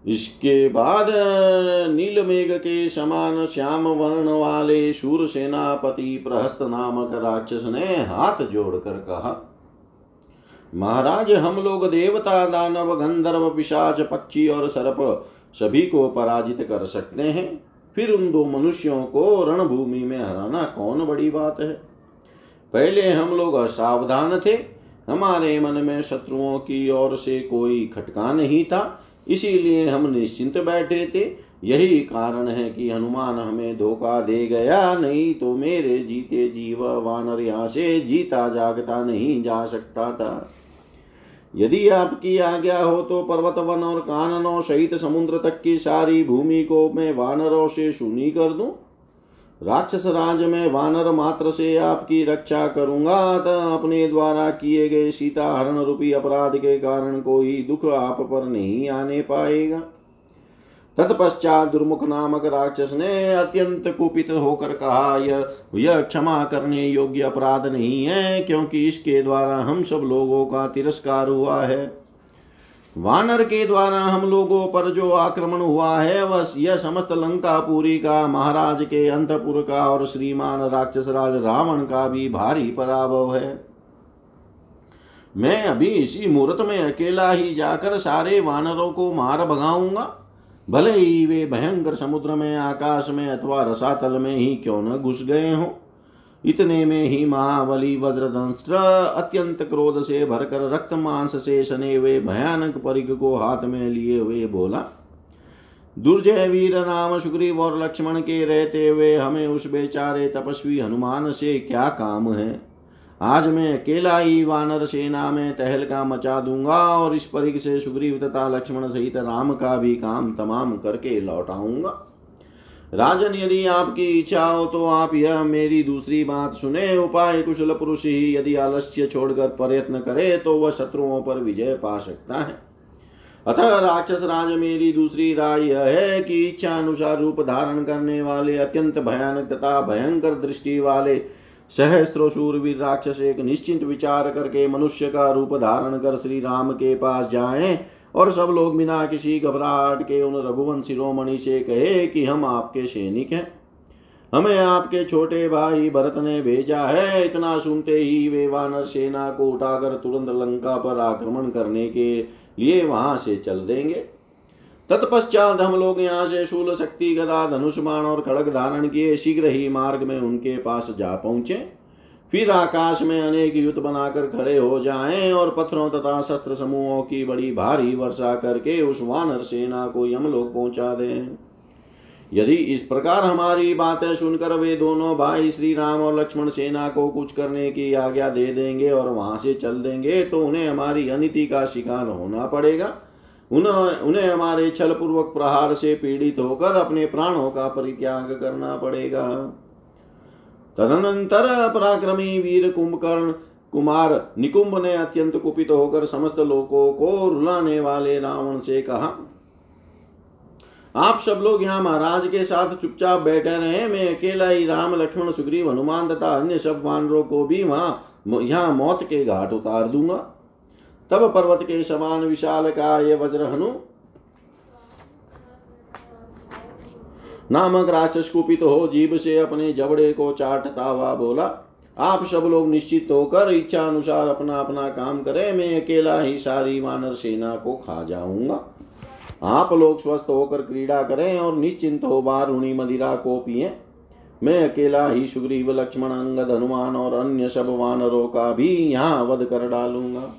इसके बाद नील मेघ के समान श्याम वर्ण वाले शूर सेनापति प्रहस्त नामक राक्षस ने हाथ जोड़कर कहा, महाराज, हम लोग देवता, दानव, गंधर्व, पिशाच, पक्षी और सर्प सभी को पराजित कर सकते हैं। फिर उन दो मनुष्यों को रणभूमि में हराना कौन बड़ी बात है? पहले हम लोग असावधान थे। हमारे मन में शत्रुओं की ओर से कोई खटका नहीं था। इसीलिए हम निश्चिंत बैठे थे। यही कारण है कि हनुमान हमें धोखा दे गया, नहीं तो मेरे जीते जीव वानर यहाँ से जीता जागता नहीं जा सकता था। यदि आपकी आज्ञा हो तो पर्वत वन और काननों सहित समुद्र तक की सारी भूमि को मैं वानरों से सुनी कर दूँ। राक्षस राज में वानर मात्र से आपकी रक्षा करूँगा तब अपने द्वारा किए गए सीता हरण रूपी अपराध के कारण कोई दुख आप पर नहीं आने पाएगा। तत्पश्चात दुर्मुख नामक राक्षस ने अत्यंत कुपित होकर कहा, यह यह क्षमा करने योग्य अपराध नहीं है, क्योंकि इसके द्वारा हम सब लोगों का तिरस्कार हुआ है। वानर के द्वारा हम लोगों पर जो आक्रमण हुआ है, वह यह समस्त लंकापुरी का, महाराज के अंतपुर का और श्रीमान राक्षस राज रावण का भी भारी पराभव है। मैं अभी इसी मुहूर्त में अकेला ही जाकर सारे वानरों को मार भगाऊँगा। भले ही वे भयंकर समुद्र में, आकाश में अथवा रसातल में ही क्यों न घुस गए हों। इतने में ही महाबली वज्रदंष्ट्र अत्यंत क्रोध से भरकर रक्त मांस से सने हुए भयानक परिग को हाथ में लिए हुए बोला, दुर्जय वीर नाम सुग्रीव और लक्ष्मण के रहते हुए हमें उस बेचारे तपस्वी हनुमान से क्या काम है? आज मैं अकेला ही वानर सेना में तहलका मचा दूँगा और इस परिग से सुग्रीव तथा लक्ष्मण सहित राम का भी काम तमाम करके लौटाऊँगा। राजन, यदि आपकी इच्छा हो तो आप यह मेरी दूसरी बात सुने। उपाय कुशल पुरुष ही यदि आलस्य छोड़कर प्रयत्न करे तो वह शत्रुओं पर विजय पा सकता है। अतः राक्षस राज, मेरी दूसरी राय यह है कि इच्छा अनुसार रूप धारण करने वाले अत्यंत भयानक तथा भयंकर दृष्टि वाले सहस्त्रो शूरवीर राक्षस एक निश्चिंत विचार करके मनुष्य का रूप धारण कर श्री राम के पास जाएँ। और सब लोग बिना किसी घबराहट के उन रघुवंश शिरोमणि से कहे कि हम आपके सैनिक हैं। हमें आपके छोटे भाई भरत ने भेजा है। इतना सुनते ही वे वानर सेना को उठाकर तुरंत लंका पर आक्रमण करने के लिए वहाँ से चल देंगे। तत्पश्चात हम लोग यहाँ से शूल शक्ति गदा धनुष्मान और खड़ग धारण किए शीघ्र ही मार्ग में उनके पास जा पहुँचे। फिर आकाश में अनेक युद्ध बनाकर खड़े हो जाएँ और पत्थरों तथा शस्त्र समूहों की बड़ी भारी वर्षा करके उस वानर सेना को यमलोक पहुँचा दें। यदि इस प्रकार हमारी बातें सुनकर वे दोनों भाई श्री राम और लक्ष्मण सेना को कुछ करने की आज्ञा दे देंगे और वहाँ से चल देंगे तो उन्हें हमारी अनिति का शिकार होना पड़ेगा। उन्हें हमारे छल पूर्वक प्रहार से पीड़ित होकर अपने प्राणों का परित्याग करना पड़ेगा। तदनंतर पराक्रमी वीर कुंभकर्ण कुमार निकुंभ ने अत्यंत कुपित होकर समस्त लोगों को रुलाने वाले रावण से कहा, आप सब लोग यहाँ महाराज के साथ चुपचाप बैठे रहे। मैं अकेला ही राम, लक्ष्मण, सुग्रीव, हनुमान तथा अन्य सब वानरों को भी वहाँ यहाँ मौत के घाट उतार दूँगा। तब पर्वत के समान विशाल का ये वज्र नामक राक्षस कुपित हो जीव से अपने जबड़े को चाटता हुआ बोला। आप सब लोग निश्चित होकर इच्छा अनुसार अपना अपना काम करें, मैं अकेला ही सारी वानर सेना को खा जाऊँगा। आप लोग स्वस्थ होकर क्रीड़ा करें और निश्चिंत हो बारूणी मदिरा को पिए। मैं अकेला ही सुग्रीव, लक्ष्मण, अंगद, हनुमान और अन्य सब वानरों का भी यहाँ वध कर डालूँगा।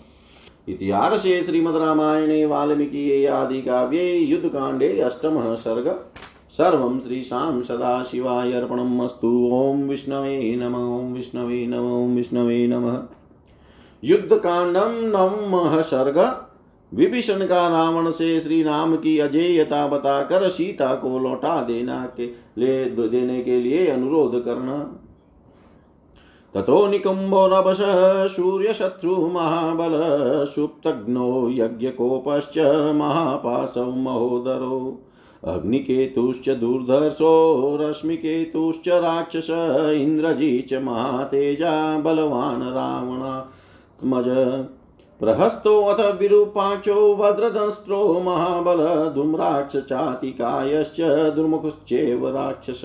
इतिहास से श्रीमद रामायणे, वाल्मीकि आदि काव्ये, युद्ध कांडे, अष्टम सर्ग। सर्वं श्रीशां सदाशिवाय अर्पणमस्तु। ॐ विष्णवे नम, ॐ विष्णवे नम, ॐ विष्णवे नमः। युद्धकाण्डं नवमः सर्ग। विभीषण का रावण से श्री राम की अजेयता बताकर सीता को लौटा देना के ले, देने के लिए अनुरोध करना। ततो निकुम्भोरभस शत्रु महाबल सुप्तग्नो यज्ञकोपश्च महापाशौ महोदरो। अग्निकेतुश्च दुर्धर्षो रश्मिकेतुश्च राक्षस इन्द्रजी च महातेजा बलवान् रावणात्मज प्रहस्तोऽथ विरूपाचो वज्रदंस्त्रो महाबल धूम्राक्ष दुर्मुखश्चेव राक्षस।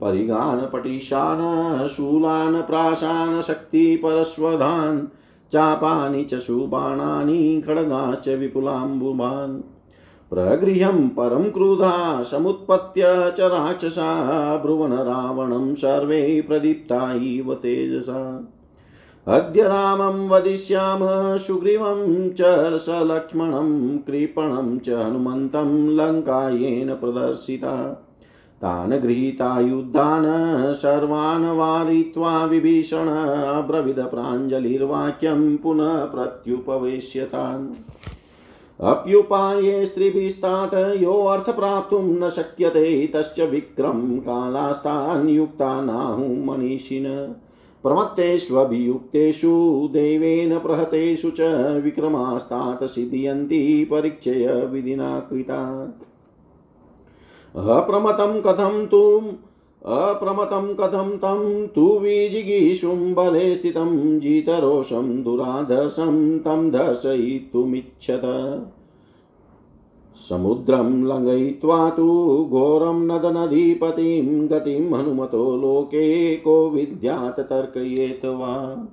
परिगान् पटिशान् शूलान् प्राशान् शक्तिपरश्वधान् चापानि च सुबाणानि खड्गाश्च विपुलाम्बुमान् प्रगृह्यं परं क्रुधा समुत्पत्य च राक्षसा ब्रुवन रावणं सर्वे प्रदीप्ता इव तेजसा। अद्य रामं वदिष्यामः, सुग्रीवं च सलक्ष्मणं कृपणं च हनुमन्तं लङ्कायेन प्रदर्शिता। तान् गृहीता युद्धान्, सर्वान् वारित्वा विभीषण अब्रविदप्राञ्जलिर्वाक्यं पुनः प्रत्युपवेश्यतान्। अप्युपाये स्त्रीभिस्तात् योऽर्थ प्राप्तुं न शक्यते, तस्य विक्रम कालास्तान्युक्ता नाहु मनीषिण प्रमत्तेष्वभियुक्तेषु, देवेन प्रहतेषु च विक्रमास्तात् सिद्ध्यन्ति परीक्षय विधिना कृता। अप्रमतं कथं तुम् अप्रमतं कथं तं तु विजिगीषुं बले स्थितं जितरोषं दुराधर्षं तं दर्शयितुमिच्छत। समुद्रं लङ्घयित्वा तु घोरं नदनदीपतिं गतिं हनुमतो लोके को विद्यात् तर्कयेत वा।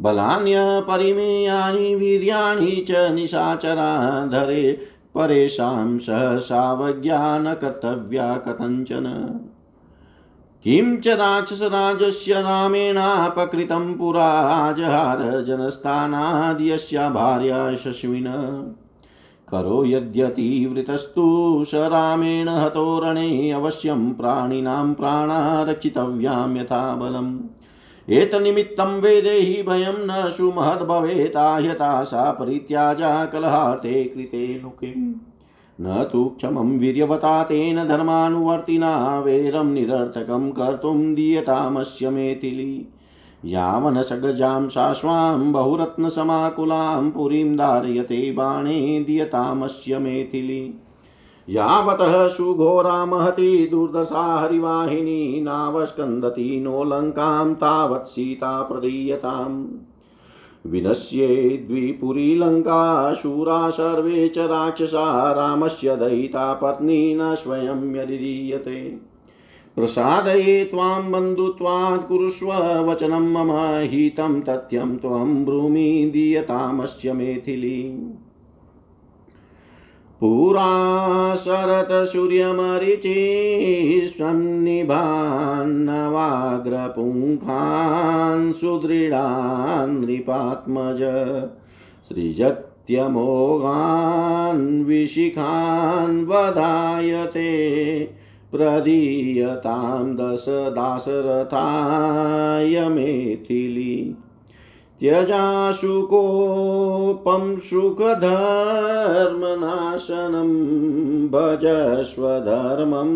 बलान्यपरिमेयानि वीर्याणि च निशाचरा धरे परेषां सहसावज्ञा कथञ्चन। किं च राक्षसराजस्य रामेणापकृतं पुरा जहार जनस्थानाद्यस्या भार्या शश्विन। करो यद्यतीवृतस्तु स रामेण हतोरणे अवश्यं प्राणिनां प्राणा रक्षितव्यां यथा बलम् एतनिमित्तं वेदेहि भयं न सुमहद्भवेता यथा सा परित्याजा कलहार्ते कृते नु किम् न तु क्षमं वीर्यवता तेन धर्मानुवर्तिना वैरं निरर्थकं कर्तुं दीयतामस्य मेथिली। यावनसगजां शाश्वां बहुरत्नसमाकुलां पुरीं धारयते बाणे दीयतामस्य मेथिली। यावतः सुघोरा महती दुर्दशा हरिवाहिनी नावस्कन्दति नो तावत् सीता प्रदीयताम्। विनश्ये द्विपुरीलङ्का शूरा सर्वे च राक्षसा रामस्य दयिता पत्नी न स्वयं यदिदीयते प्रसादये त्वां बन्धुत्वात् कुरुष्व वचनं मम हितं तथ्यं त्वं ब्रूमि दीयतामस्य मेथिली पुरा शरतसूर्यमरिचिस्वन्निभान्नवाग्रपुङ्खान् सुदृढान् नृपात्मज सृजत्यमोघान् विशिखान् वधायते प्रदीयतां दश दाशरथाय मेथिली। त्यजाशुकोपं सुखधर्मनाशनं भजस्वधर्मं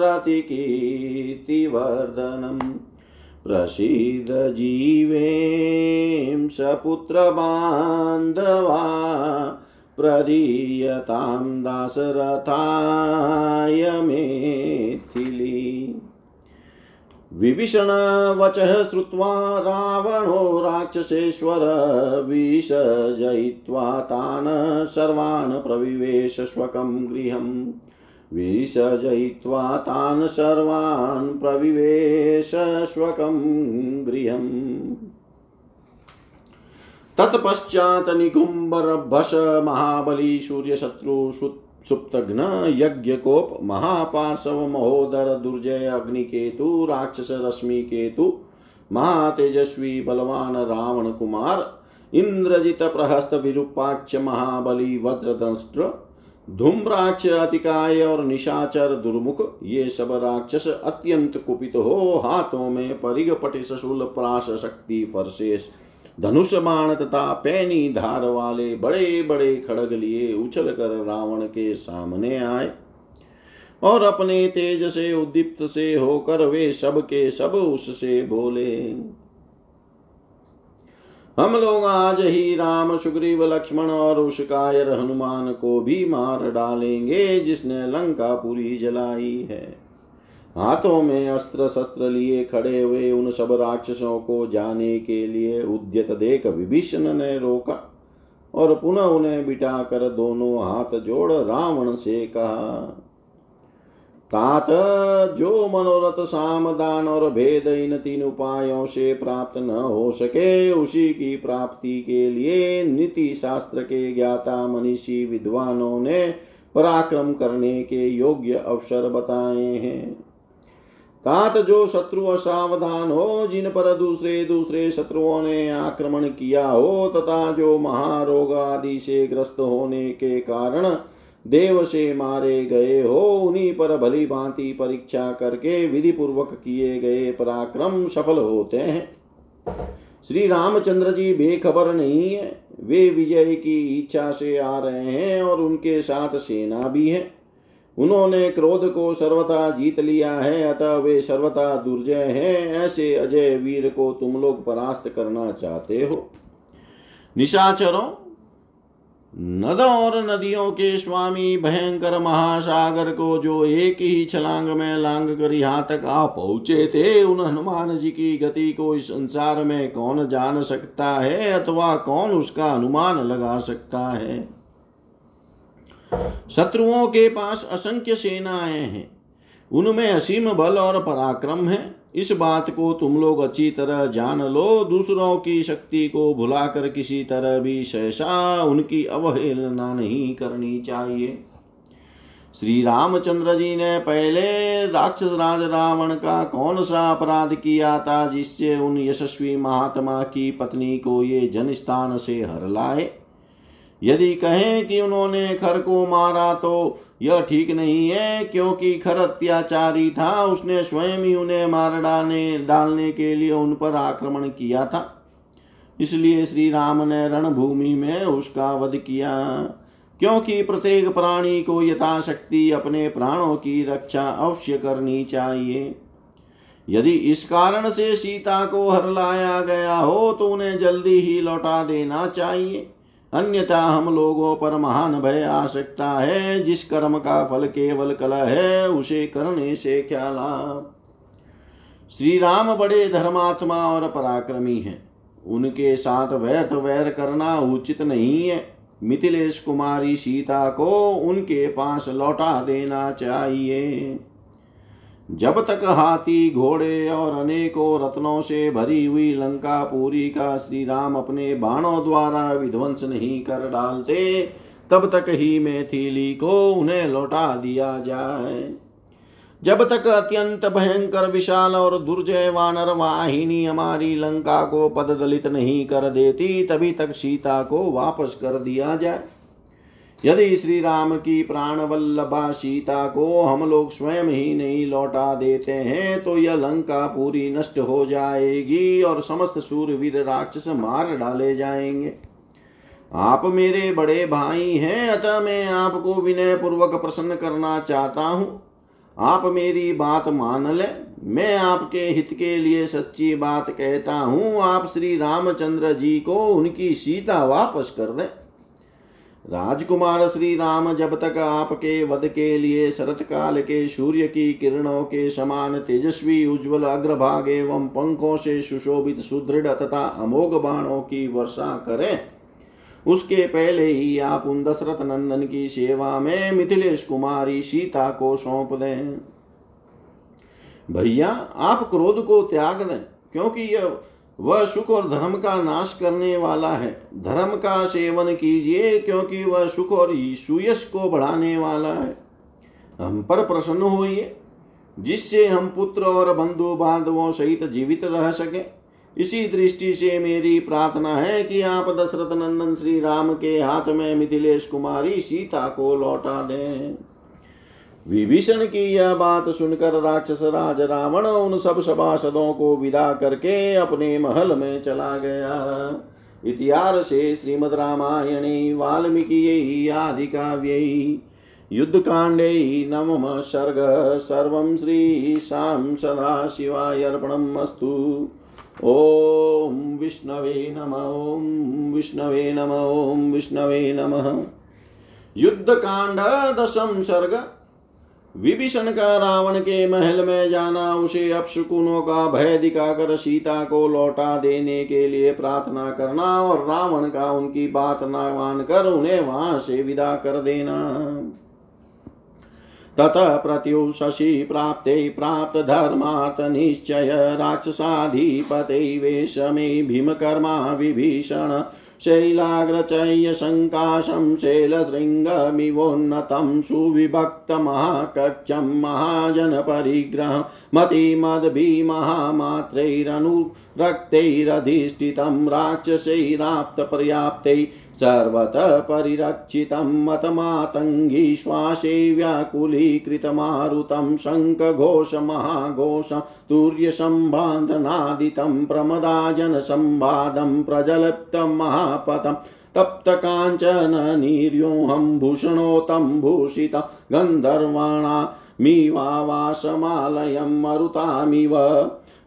रतिकीर्तिवर्धनम् प्रसीद जीवें सपुत्रबान्धवा प्रदीयतां दासरथाय मेथिली। विभीषण वचः श्रुत्वा रावणो राक्षसेश्वर विसर्जयित्वा तान् सर्वान् प्रविवेश स्वकं गृहम्। विसर्जयित्वा तान् सर्वान् प्रविवेश स्वकं गृहम्। तत्पश्चात् निकुम्बरभस महाबली सूर्यशत्रु सुप्तघ्न यज्ञकोप महापार्शव महोदर दुर्जय अग्निकेतु, राक्षस रश्मि केतु, महातेजस्वी बलवान रावण कुमार, इंद्रजित प्रहस्त विरूपाक्ष महाबली वज्रदंष्ट्र, धूम्राक्ष अतिकाय और निशाचर दुर्मुख, ये सब राक्षस अत्यंत कुपित हो, हाथों में परिग पटिश शूल प्राश शक्ति फरशेष धनुष बाण तथा पैनी धार वाले बड़े बड़े खड़ग लिए उछल कर रावण के सामने आए। और अपने तेज से उद्दीप्त से होकर वे सब के सब उससे बोले, हम लोग आज ही राम, सुग्रीव, लक्ष्मण और उस कायर हनुमान को भी मार डालेंगे जिसने लंका पूरी जलाई है। हाथों में अस्त्र शस्त्र लिए खड़े हुए उन सब राक्षसों को जाने के लिए उद्यत देख विभीषण ने रोका और पुनः उन्हें बिठाकर दोनों हाथ जोड़ रावण से कहा, तात, जो मनोरथ सामदान और भेद इन तीन उपायों से प्राप्त न हो सके, उसी की प्राप्ति के लिए नीति शास्त्र के ज्ञाता मनीषी विद्वानों ने पराक्रम करने के योग्य अवसर बताए हैं। तात जो शत्रु असावधान हो, जिन पर दूसरे दूसरे शत्रुओं ने आक्रमण किया हो, तथा जो महारोग आदि से ग्रस्त होने के कारण देव से मारे गए हो, उन्हीं पर भली भांति परीक्षा करके विधि पूर्वक किए गए पराक्रम सफल होते हैं। श्री रामचंद्र जी बेखबर नहीं है। वे विजय की इच्छा से आ रहे हैं और उनके साथ सेना भी है। उन्होंने क्रोध को सर्वथा जीत लिया है, अतः वे सर्वथा दुर्जय हैं। ऐसे अजय वीर को तुम लोग परास्त करना चाहते हो। निशाचरों, नद और नदियों के स्वामी भयंकर महासागर को जो एक ही छलांग में लांग कर यहाँ तक आ पहुँचे थे, उन हनुमान जी की गति को इस संसार में कौन जान सकता है, अथवा कौन उसका अनुमान लगा सकता है? शत्रुओं के पास असंख्य सेनाएँ हैं। उनमें असीम बल और पराक्रम है। इस बात को तुम लोग अच्छी तरह जान लो। दूसरों की शक्ति को भुलाकर किसी तरह भी सहसा उनकी अवहेलना नहीं करनी चाहिए। श्री रामचंद्र जी ने पहले राक्षस राज रावण का कौन सा अपराध किया था, जिससे उन यशस्वी महात्मा की पत्नी को ये जन स्थान से हर लाए? यदि कहें कि उन्होंने खर को मारा तो यह ठीक नहीं है, क्योंकि खर अत्याचारी था। उसने स्वयं ही उन्हें मार डालने डालने के लिए उन पर आक्रमण किया था। इसलिए श्री राम ने रणभूमि में उसका वध किया। क्योंकि प्रत्येक प्राणी को यथाशक्ति अपने प्राणों की रक्षा अवश्य करनी चाहिए। यदि इस कारण से सीता को हर लाया गया हो तो उन्हें जल्दी ही लौटा देना चाहिए। अन्यथा हम लोगों पर महान भय आ सकता है, जिस कर्म का फल केवल कल है, उसे करने से क्या लाभ? श्री राम बड़े धर्मात्मा और पराक्रमी हैं। उनके साथ व्यर्थ वैर करना उचित नहीं है। मिथिलेश कुमारी सीता को उनके पास लौटा देना चाहिए। जब तक हाथी घोड़े और अनेकों रत्नों से भरी हुई लंका पूरी का श्री राम अपने बाणों द्वारा विध्वंस नहीं कर डालते, तब तक ही मैथिली को उन्हें लौटा दिया जाए। जब तक अत्यंत भयंकर विशाल और दुर्जय वानर वाहिनी हमारी लंका को पद दलित नहीं कर देती, तभी तक सीता को वापस कर दिया जाए। यदि श्री राम की प्राण वल्लभा सीता को हम लोग स्वयं ही नहीं लौटा देते हैं तो यह लंका पूरी नष्ट हो जाएगी और समस्त सूरवीर राक्षस मार डाले जाएँगे। आप मेरे बड़े भाई हैं, अतः मैं आपको विनय पूर्वक प्रसन्न करना चाहता हूँ। आप मेरी बात मान ले। मैं आपके हित के लिए सच्ची बात कहता हूँ। आप श्री रामचंद्र जी को उनकी सीता वापस कर दें। राजकुमार श्री राम जब तक आपके वध के लिए शरत काल के सूर्य की किरणों के समान तेजस्वी, उज्जवल अग्रभाग एवं पंखों से सुशोभित, सुदृढ़ तथा अमोघ बाणों की वर्षा करें। उसके पहले ही आप उन दशरथ नंदन की सेवा में मिथिलेश कुमारी सीता को सौंप दें। भैया, आप क्रोध को त्याग दें, क्योंकि यह वह सुख और धर्म का नाश करने वाला है। धर्म का सेवन कीजिए, क्योंकि वह सुख और सुयश को बढ़ाने वाला है। हम पर प्रसन्न होइए, जिससे हम पुत्र और बंधु बांधवों सहित जीवित रह सके। इसी दृष्टि से मेरी प्रार्थना है कि आप दशरथ नंदन श्री राम के हाथ में मिथिलेश कुमारी सीता को लौटा दें। विभीषण की यह बात सुनकर राक्षस राज रावण उन सब सभासदों को विदा करके अपने महल में चला गया। इतिहास से श्रीमद रामायणे, वाल्मीकि आदि काव्य युद्ध कांडे नवम सर्ग, सर्व श्री शाम सदा शिवाय अर्पणमस्तु ॐ विष्णवे नम, ॐ विष्णवे नम, ॐ विष्णवे नमः। युद्धकांड दशम सर्ग विभीषण का रावण के महल में जाना, उसे अपशकुनों का भय दिखाकर सीता को लौटा देने के लिए प्रार्थना करना और रावण का उनकी बात न मानकर उन्हें वहाँ से विदा कर देना। ततः प्रत्युषसि प्राप्ते प्राप्तधर्मार्थनिश्चय राक्षसाधिपते वेशमे भीमकर्मा विभीषण शैलाग्रचय्य सङ्काशं शैलशृङ्गमिवोन्नतं सुविभक्तमहाकक्षं महाजनपरिग्रहं मतिमद्भिमहामात्रैरनुरक्तैरधिष्ठितं राक्षसैराप्तपर्याप्तै सर्वतः परिरक्षितं मतमातङ्गी श्वासे व्याकुलीकृतमारुतं शङ्खघोषमहाघोषं तुर्यसम्बान्धनादितं प्रमदाजनसंवादं प्रजलप्तं महापथम् तप्तकाञ्चन निर्योहं भूषणोतं भूषितं गन्धर्वाणामिवावासमालयं मरुतामिव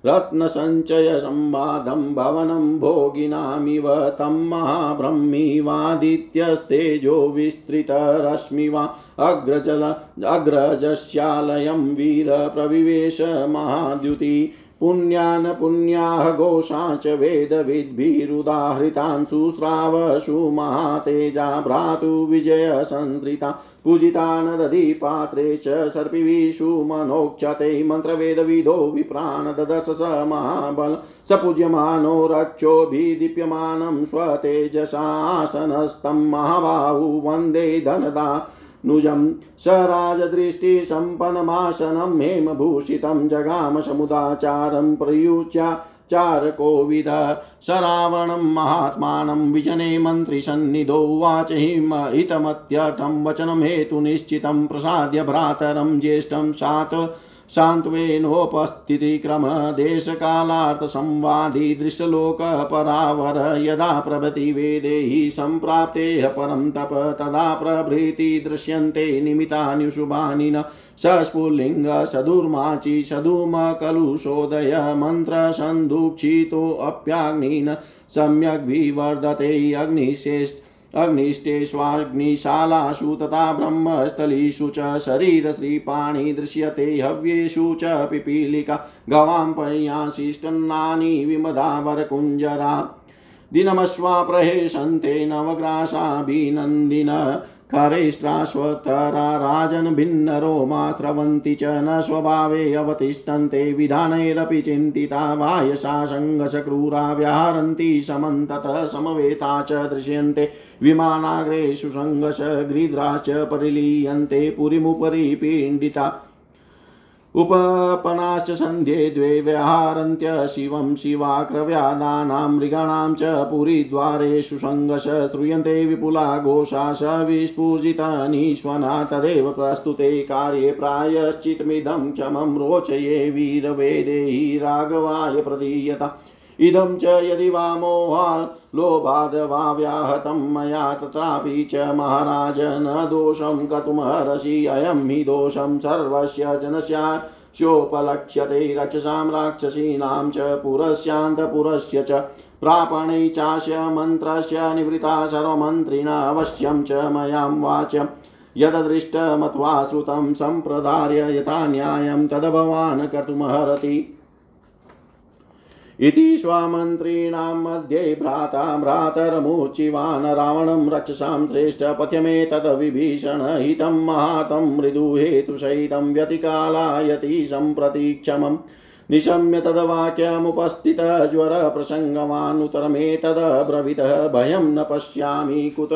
रत्नसञ्चयसंवादं भवनं भोगिनामिव तं महाब्रह्मीवादित्यस्तेजो विस्तृतरश्मिवा अग्रजल अग्रजस्यालयं वीरप्रविवेश महाद्युति पुण्यान् पुण्याः घोषा च वेदविद्भिरुदाहृतान् शुश्रावसु महातेजा भ्रातुविजयसंसृता पूजितान् दधिपात्रे च सर्पिविषु मनोक्षते मन्त्रवेदविदो विप्रान् ददश स महाबल स पूज्यमानो रक्षोभिदीप्यमानं स्वतेजसासनस्तं महाबाहु वंदे धनदा नुजं स राजदृष्टिसम्पन्नमासनं हेमभूषितं जगाम समुदाचारं प्रयुच्या चारकोविद स रावणं महात्मानं विजने मन्त्रिसन्निधो वाच हितमत्यर्थं वचनं हेतुनिश्चितं प्रसाद्य भ्रातरं ज्येष्ठं सात् सान्त्वेनोपस्थितिक्रम देशकालार्थसंवादी दृश्यलोकपरावर यदा प्रभृति वेदैः सम्प्राप्तेः परं तप, तदा प्रभृति दृश्यन्ते निमितान्युशुभानि न। सस्फुल्लिङ्ग सदुर्माचि, सदुमकलुषोदय मन्त्रसन्दुक्षितोऽप्याग्निन सम्यग्विवर्धते अग्निशेष्ठ अग्निष्टेष्वाग्निशालासु तथा ब्रह्मस्थलीषु च शरीरश्रीपाणि दृश्यते हव्येषु च पिपीलिका गवां पर्याशिष्टन्नानि विमदावरकुञ्जरा। दिनमश्वा प्रहेशन्ते नवग्रासाभिनन्दिन करैष्ट्राश्वतरा राजन् भिन्नरोमा स्रवन्ति च न स्वभावे अवतिष्ठन्ते विधानैरपि चिन्तिता वायसा सङ्गसक्रूरा व्याहरन्ति समन्ततः समवेता च दृश्यन्ते विमानाग्रेषु सङ्गस परिलीयन्ते पुरीमुपरि पीडिता उपपनाश्च सन्ध्ये द्वे व्यहारन्त्य शिवं शिवाक्रव्यादानां मृगाणां च पुरीद्वारेषु सङ्गश श्रूयन्ते विपुला घोषा स विस्फुजितानीश्वना तदेव प्रस्तुते कार्ये प्रायश्चितमिदं क्षमं रोचये वीरवेदेहि राघवाय प्रदीयता। इदं च यदि वा मोहात् लोभाद् वा व्याहतं मया तत्रापि च महाराज न दोषं कतुमर्हसि अयं हि दोषं सर्वस्य जनस्या स्योपलक्ष्यते रक्षसां राक्षसीनां च पुरस्यान्तपुरस्य च प्रापणै चास्य मन्त्रस्य निवृत्ता सर्वमन्त्रिणा च मयां वाच्यम् यददृष्टमत्वा श्रुतं सम्प्रदार्य यथा न्यायं तद् भवान् कर्तुमर्हति इति स्वामन्त्रीणां मध्ये भ्राता भ्रातरमुचिवान् रावणं रक्षसां श्रेष्ठ पथ्यमेतद्विभीषण हितं महातं मृदुहेतुसहितं व्यतिकालायति सम्प्रतीक्षमम् निशम्य तद्वाक्यमुपस्थितज्वरप्रसङ्गवानुतरमेतदब्रवीतः भयं न पश्यामि कुत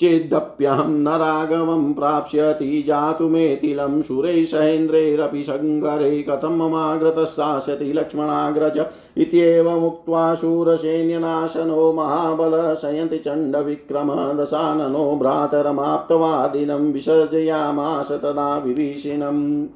चेदप्यहं न राघवं प्राप्स्यति जातुमेतिलं सुरैः सहेन्द्रैरपि सङ्गरे कथं ममाग्रतः स्थास्यति लक्ष्मणाग्रज इत्येवमुक्त्वा शूरसैन्यनाशनो महाबल शयन्ति चण्डविक्रम दशाननो भ्रातरमाप्तवादिनं विसर्जयामास तदा विभीषणम्।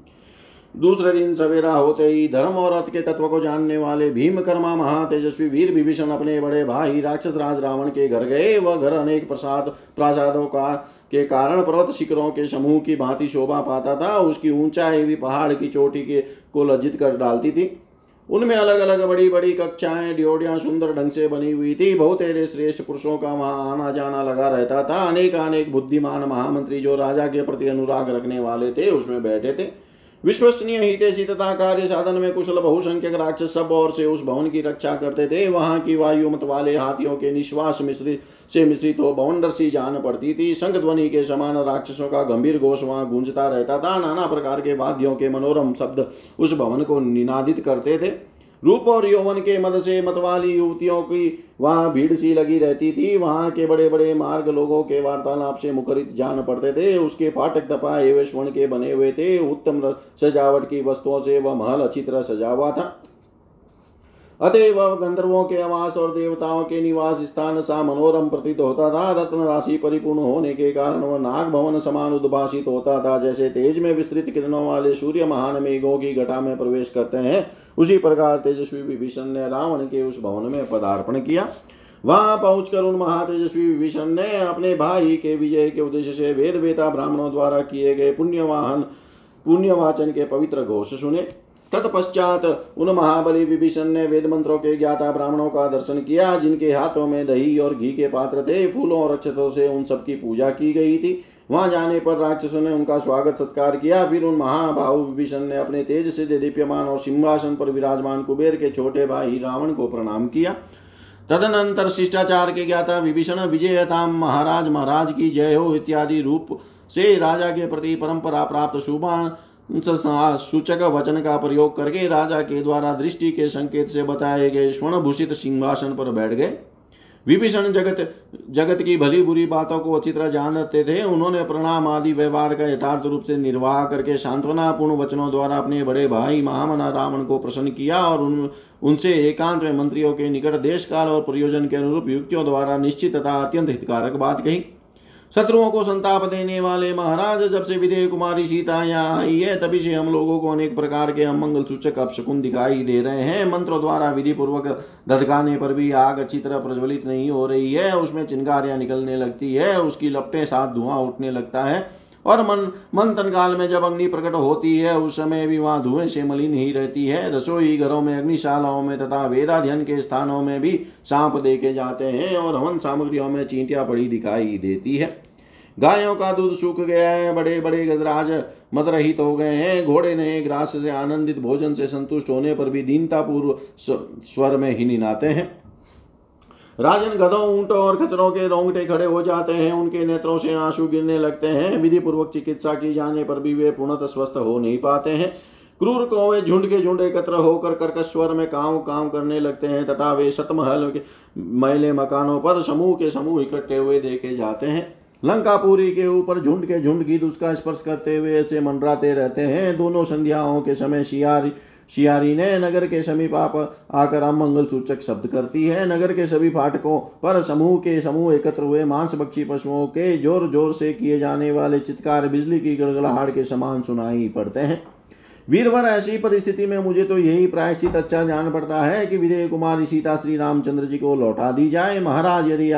दूसरे दिन सवेरा होते ही धर्म और अर्थ के तत्व को जानने वाले भीम कर्मा महातेजस्वी वीर विभीषण अपने बड़े भाई राक्षस राज रावण के घर गए। वह घर अनेक प्रसाद, प्रासादों का, के कारण पर्वत शिखरों के समूह की भांति शोभा पाता था। उसकी ऊंचाई भी पहाड़ की चोटी के को लज्जित कर डालती थी। उनमें अलग अलग बड़ी बड़ी कक्षाएँ, ड्योडियाँ सुंदर ढंग से बनी हुई थी। बहुतेरे श्रेष्ठ पुरुषों का वहाँ आना जाना लगा रहता था। अनेक अनेक बुद्धिमान महामंत्री जो राजा के प्रति अनुराग रखने वाले थे, उसमें बैठे थे। विश्वसनीय हितेशी तथा कार्य साधन में कुशल बहुसंख्यक राक्षस सब और से उस भवन की रक्षा करते थे। वहाँ की वायु मत वाले हाथियों के निश्वास मिश्रित से मिश्रित हो भवन सी जान पड़ती थी। संघ ध्वनि के समान राक्षसों का गंभीर घोष वहाँ गूंजता रहता था। नाना प्रकार के वाद्यों के मनोरम शब्द उस भवन को निनादित करते थे। रूप और यौवन के मद से मतवाली युवतियों की वहाँ भीड़ सी लगी रहती थी। वहाँ के बड़े बड़े मार्ग लोगों के वार्तालाप से मुखरित जान पड़ते थे। उसके फाटक तपा एवं स्वर्ण के बने हुए थे। उत्तम सजावट की वस्तुओं से वह महल अच्छी तरह सजा हुआ था। अतएव गंधर्वों के आवास और देवताओं के निवास स्थान सा मनोरम प्रतीत होता था। रत्न राशि परिपूर्ण होने के कारण वह नाग भवन समान उद्भाषित होता था, जैसे तेज में विस्तृत किरणों वाले सूर्य महान मेघों की घटा में प्रवेश करते हैं। उसी प्रकार तेजस्वी विभीषण ने रावण के उस भवन में पदार्पण किया। वहाँ पहुंचकर उन महातेजस्वी विभीषण ने अपने भाई के विजय के उद्देश्य से वेद वेता ब्राह्मणों द्वारा किए गए पुण्यवाहन पुण्यवाचन के पवित्र घोष सुने। तत्पश्चात उन महाबली विभीषण ने वेद मंत्रों के ज्ञाता ब्राह्मणों का दर्शन किया, जिनके हाथों में दही और घी के पात्र थे। फूलों और अक्षतों से उन सबकी पूजा की गई थी। वहाँ जाने पर राक्षसों ने उनका स्वागत सत्कार किया। फिर उन महाबाहु विभीषण ने अपने तेज से दीप्यमान और सिंहासन पर विराजमान कुबेर के छोटे भाई रावण को प्रणाम किया। तदनंतर शिष्टाचार के ज्ञाता विभीषण, विजयताम महाराज महाराज की जय हो इत्यादि रूप से राजा के प्रति परंपरा प्राप्त शुभा सूचक वचन का प्रयोग करके राजा के द्वारा दृष्टि के संकेत से बताए गए स्वर्ण भूषित सिंहासन पर बैठ गए। विभीषण जगत जगत की भली बुरी बातों को अच्छी तरह जानते थे। उन्होंने प्रणाम आदि व्यवहार का यथार्थ रूप से निर्वाह करके सांत्वना पूर्ण वचनों द्वारा अपने बड़े भाई महामना रावण को प्रसन्न किया और उन, उनसे एकांत में मंत्रियों के निकट देश काल और प्रयोजन के अनुरूप युक्तियों द्वारा निश्चित तथा अत्यंत हितकारक बात कही। शत्रुओं को संताप देने वाले महाराज, जब से विदेह कुमारी सीता यहाँ आई है, तभी से हम लोगों को अनेक प्रकार के अमंगल सूचक अपशकुन दिखाई दे रहे हैं। मंत्रों द्वारा विधि पूर्वक धधकाने पर भी आग अच्छी तरह प्रज्वलित नहीं हो रही है। उसमें चिंगारियाँ निकलने लगती है, उसकी लपटे साथ धुआँ उठने लगता है। और मन मंथन काल में जब अग्नि प्रकट होती है, उस समय भी वहाँ धुएँ से मलिन ही रहती है। रसोई घरों में, अग्निशालाओं में तथा वेदाध्यन के स्थानों में भी सांप देखे जाते हैं और हवन सामग्रियों में चींटियाँ पड़ी दिखाई देती है। गायों का दूध सूख गया है बड़े बड़े गजराज मदरहित हो गए हैं। घोड़े ने ग्रास से आनंदित भोजन से संतुष्ट होने पर भी दीनता पूर्व स्वर में ही निनाते हैं। राजन गधों, ऊंटों और खचरों के रोंगटे खड़े हो जाते हैं। उनके नेत्रों से आँसू गिरने लगते हैं। विधि पूर्वक चिकित्सा की जाने पर भी वे पूर्णतः स्वस्थ हो नहीं पाते हैं। क्रूर कौवे झुंड के झुंड एकत्र होकर कर्कस्वर में काम काम करने लगते हैं तथा वे शतमहल के मैले मकानों पर समूह के समूह इकट्ठे हुए देखे जाते हैं। लंकापुरी के ऊपर झुंड के झुंड गीत उसका स्पर्श करते हुए ऐसे मंडराते रहते हैं। दोनों संध्याओं के समय शियारी शियारी ने नगर के समीप आप आकर अमंगल सूचक शब्द करती है। नगर के सभी फाटकों पर समूह के समूह एकत्र हुए। मांस बक्षी पशुओं के ज़ोर ज़ोर से किए जाने वाले चित्कार, बिजली की गड़गड़ाहट के समान सुनाई पड़ते हैं। वीरवर, ऐसी परिस्थिति में मुझे तो यही प्रायश्चित अच्छा जान पड़ता है कि विजय कुमारी सीता श्री रामचंद्र जी को लौटा दी जाए। महाराज, यदि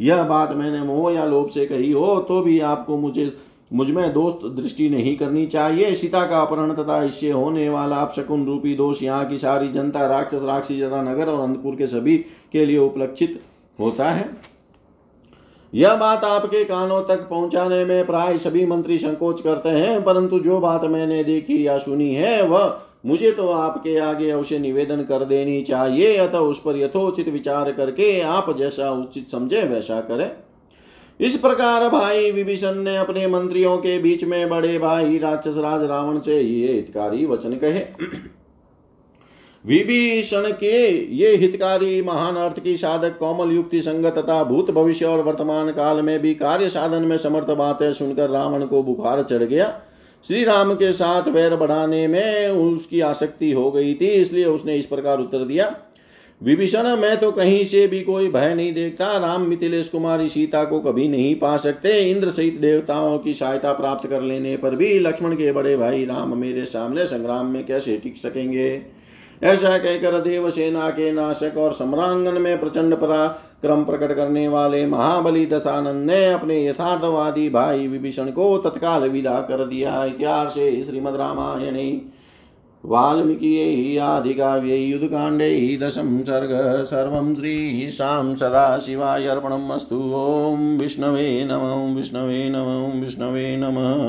यह बात मैंने मोह या लोभ से कही हो तो भी आपको मुझे मुझमें दोस्त दृष्टि नहीं करनी चाहिए। सीता का अपहरण तथा इससे होने वाला अपशकुन रूपी दोष यहाँ की सारी जनता, राक्षस, राक्षी जनता नगर और अंतपुर के सभी के लिए उपलक्षित होता है। यह बात आपके कानों तक पहुँचाने में प्राय सभी मंत्री संकोच करते हैं, परंतु जो बात मैंने देखी या सुनी है, वह मुझे तो आपके आगे अवश्य निवेदन कर देनी चाहिए, अतः उस पर यथोचित विचार करके आप जैसा उचित समझे, वैसा करें। इस प्रकार भाई विभीषण ने अपने मंत्रियों के बीच में बड़े भाई राक्षस राज रावण से ये हितकारी वचन कहे। विभीषण के ये हितकारी महान अर्थ की साधक, कोमल युक्ति संगत तथा भूत भविष्य और वर्तमान काल में भी कार्य साधन में समर्थ बातें सुनकर रावण को बुखार चढ़ गया। श्री राम के साथ वैर बढ़ाने में उसकी आसक्ति हो गई थी, इसलिए उसने इस प्रकार उत्तर दिया। विभीषण, मैं तो कहीं से भी कोई भय नहीं देखता। राम मिथिलेश कुमारी सीता को कभी नहीं पा सकते। इंद्र सहित देवताओं की सहायता प्राप्त कर लेने पर भी लक्ष्मण के बड़े भाई राम मेरे सामने संग्राम में कैसे टिक सकेंगे? ऐसा कहकर देव सेना के नाशक और सम्रांगन में प्रचंड पराक्रम प्रकट करने वाले महाबली दशानंद ने अपने यथार्थवादी भाई विभीषण को तत्काल विदा कर दिया। इतिहास श्रीमद रामायण वाल्मीकियै आदिकाव्यै युधकाण्डै दशम सर्ग सर्वं श्रीशां सदाशिवाय अर्पणम् अस्तु ॐ विष्णवे नमः विष्णवे नमः विष्णवे नमः